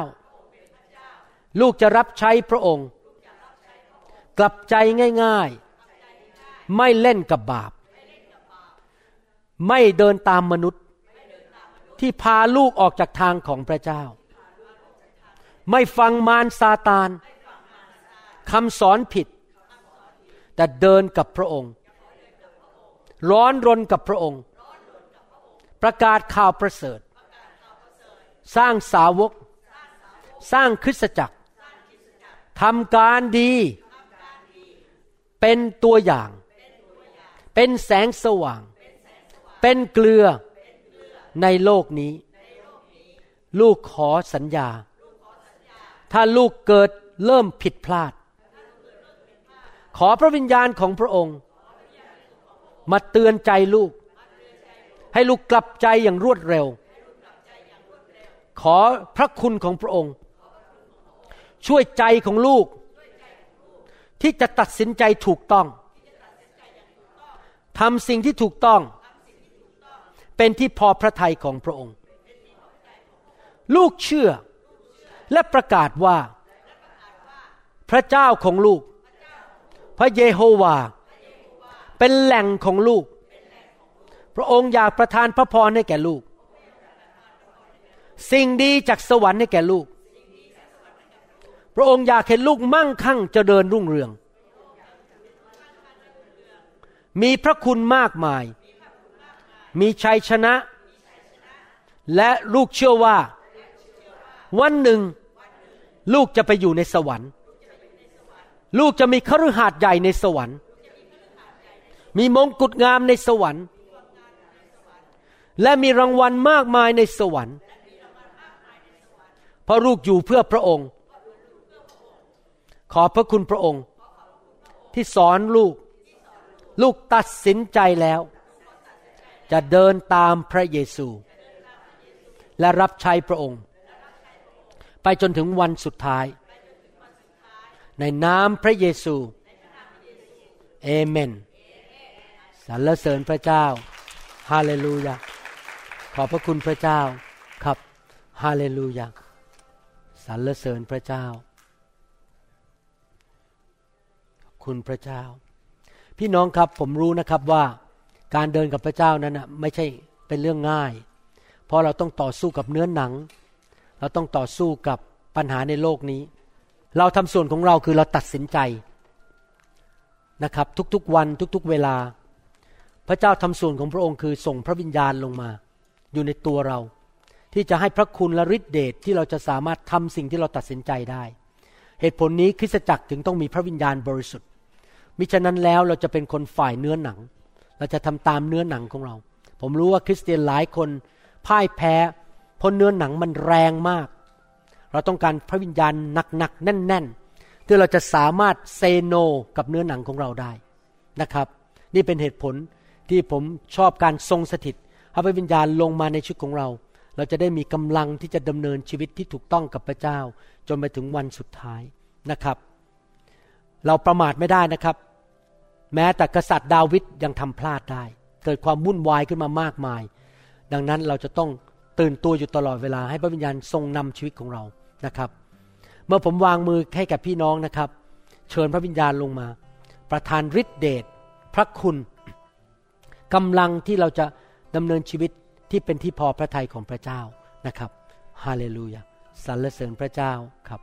ลูกจะรับใช้พระองค์ กลับใจง่ายๆ ไม่เล่นกับบาป ไม่เดินตามมนุษย์ที่พาลูกออกจากทางของพระเจ้า ไม่ฟังมารซาตานคำสอนผิด แต่เดินกับพระองค์ ร้อนรนกับพระองค์ ประกาศข่าวประเสริฐ สร้างสาวก สร้างคริสตจักรทำการดี เป็นตัวอย่าง เป็นแสงสว่าง เป็นเกลือในโลกนี้ ลูกขอสัญญา ถ้าลูกเกิดเริ่มผิดพลาด ขอพระวิญญาณของพระองค์ มาเตือนใจลูก ให้ลูกกลับใจอย่างรวดเร็ว ขอพระคุณของพระองค์ ช่วยใจของลูก ที่จะตัดสินใจถูกต้องทำสิ่งที่ถูกต้อง เป็นที่พอพระทัยของพระองค์ ลูกเชื่อ และประกาศว่า พระเจ้าของลูก พระเยโฮวา เป็นแหล่งของลูก พระองค์อยากประทานพระพรให้แก่ลูก สิ่งดีจากสวรรค์ให้แก่ลูก พระองค์อยากเห็นลูกมั่งคั่งเจริญรุ่งเรือง มีพระคุณมากมาย มีชัยชนะ และลูกเชื่อว่า วันหนึ่ง ลูกจะไปอยู่ในสวรรค์ ลูกจะมีคฤหาสน์ใหญ่ในสวรรค์ มีมงกุฎงามในสวรรค์ และมีรางวัลมากมายในสวรรค์เพราะลูกอยู่เพื่อพระองค์ ขอพระคุณพระองค์ ที่สอนลูก ลูกตัดสินใจแล้ว จะเดินตามพระเยซู และรับใช้พระองค์ ไปจนถึงวันสุดท้าย ในนามพระเยซูเอเมนสรรเสริญพระเจ้าฮาเลลูยาขอบพระคุณพระเจ้าครับฮาเลลูยาสรรเสริญพระเจ้า คุณพระเจ้า พี่น้องครับผมรู้นะครับว่าการเดินกับพระเจ้านั้นนะไม่ใช่เป็นเรื่องง่าย เพราะเราต้องต่อสู้กับเนื้อหนัง เราต้องต่อสู้กับปัญหาในโลกนี้ เราทำส่วนของเราคือเราตัดสินใจนะครับทุกๆวันทุกๆเวลา พระเจ้าทำส่วนของพระองค์คือส่งพระวิญญาณลงมา อยู่ในตัวเรา ที่จะให้พระคุณและฤทธิเดชที่เราจะสามารถทำสิ่งที่เราตัดสินใจได้ เหตุผลนี้คริสตจักรถึงต้องมีพระวิญญาณบริสุทธิ์มิฉะนั้นแล้วเราจะเป็นคนฝ่ายเนื้อหนัง เราจะทำตามเนื้อหนังของเรา ผมรู้ว่าคริสเตียนหลายคนพ่ายแพ้ เพราะเนื้อหนังมันแรงมาก เราต้องการพระวิญญาณหนักๆแน่นๆที่อเราจะสามารถเซโนกับเนื้อหนังของเราได้นะครับ นี่เป็นเหตุผลที่ผมชอบการทรงสถิตให้พระวิญญาณลงมาในชีวิตของเรา เราจะได้มีกำลังที่จะดำเนินชีวิตที่ถูกต้องกับพระเจ้า จนไปถึงวันสุดท้ายนะครับ เราประมาทไม่ได้นะครับ แม้แต่กษัตริย์ดาวิดยังทำพลาดได้ เกิดความวุ่นวายขึ้นมามากมาย ดังนั้นเราจะต้อง ตื่นตัวอยู่ตลอดเวลาให้พระวิญญาณทรงนำชีวิตของเรานะครับ เมื่อผมวางมือให้กับพี่น้องนะครับ เชิญพระวิญญาณลงมา ประทานฤทธิเดชพระคุณกำลังที่เราจะดำเนินชีวิตที่เป็นที่พอพระทัยของพระเจ้านะครับฮาเลลูยาสรรเสริญพระเจ้าครับ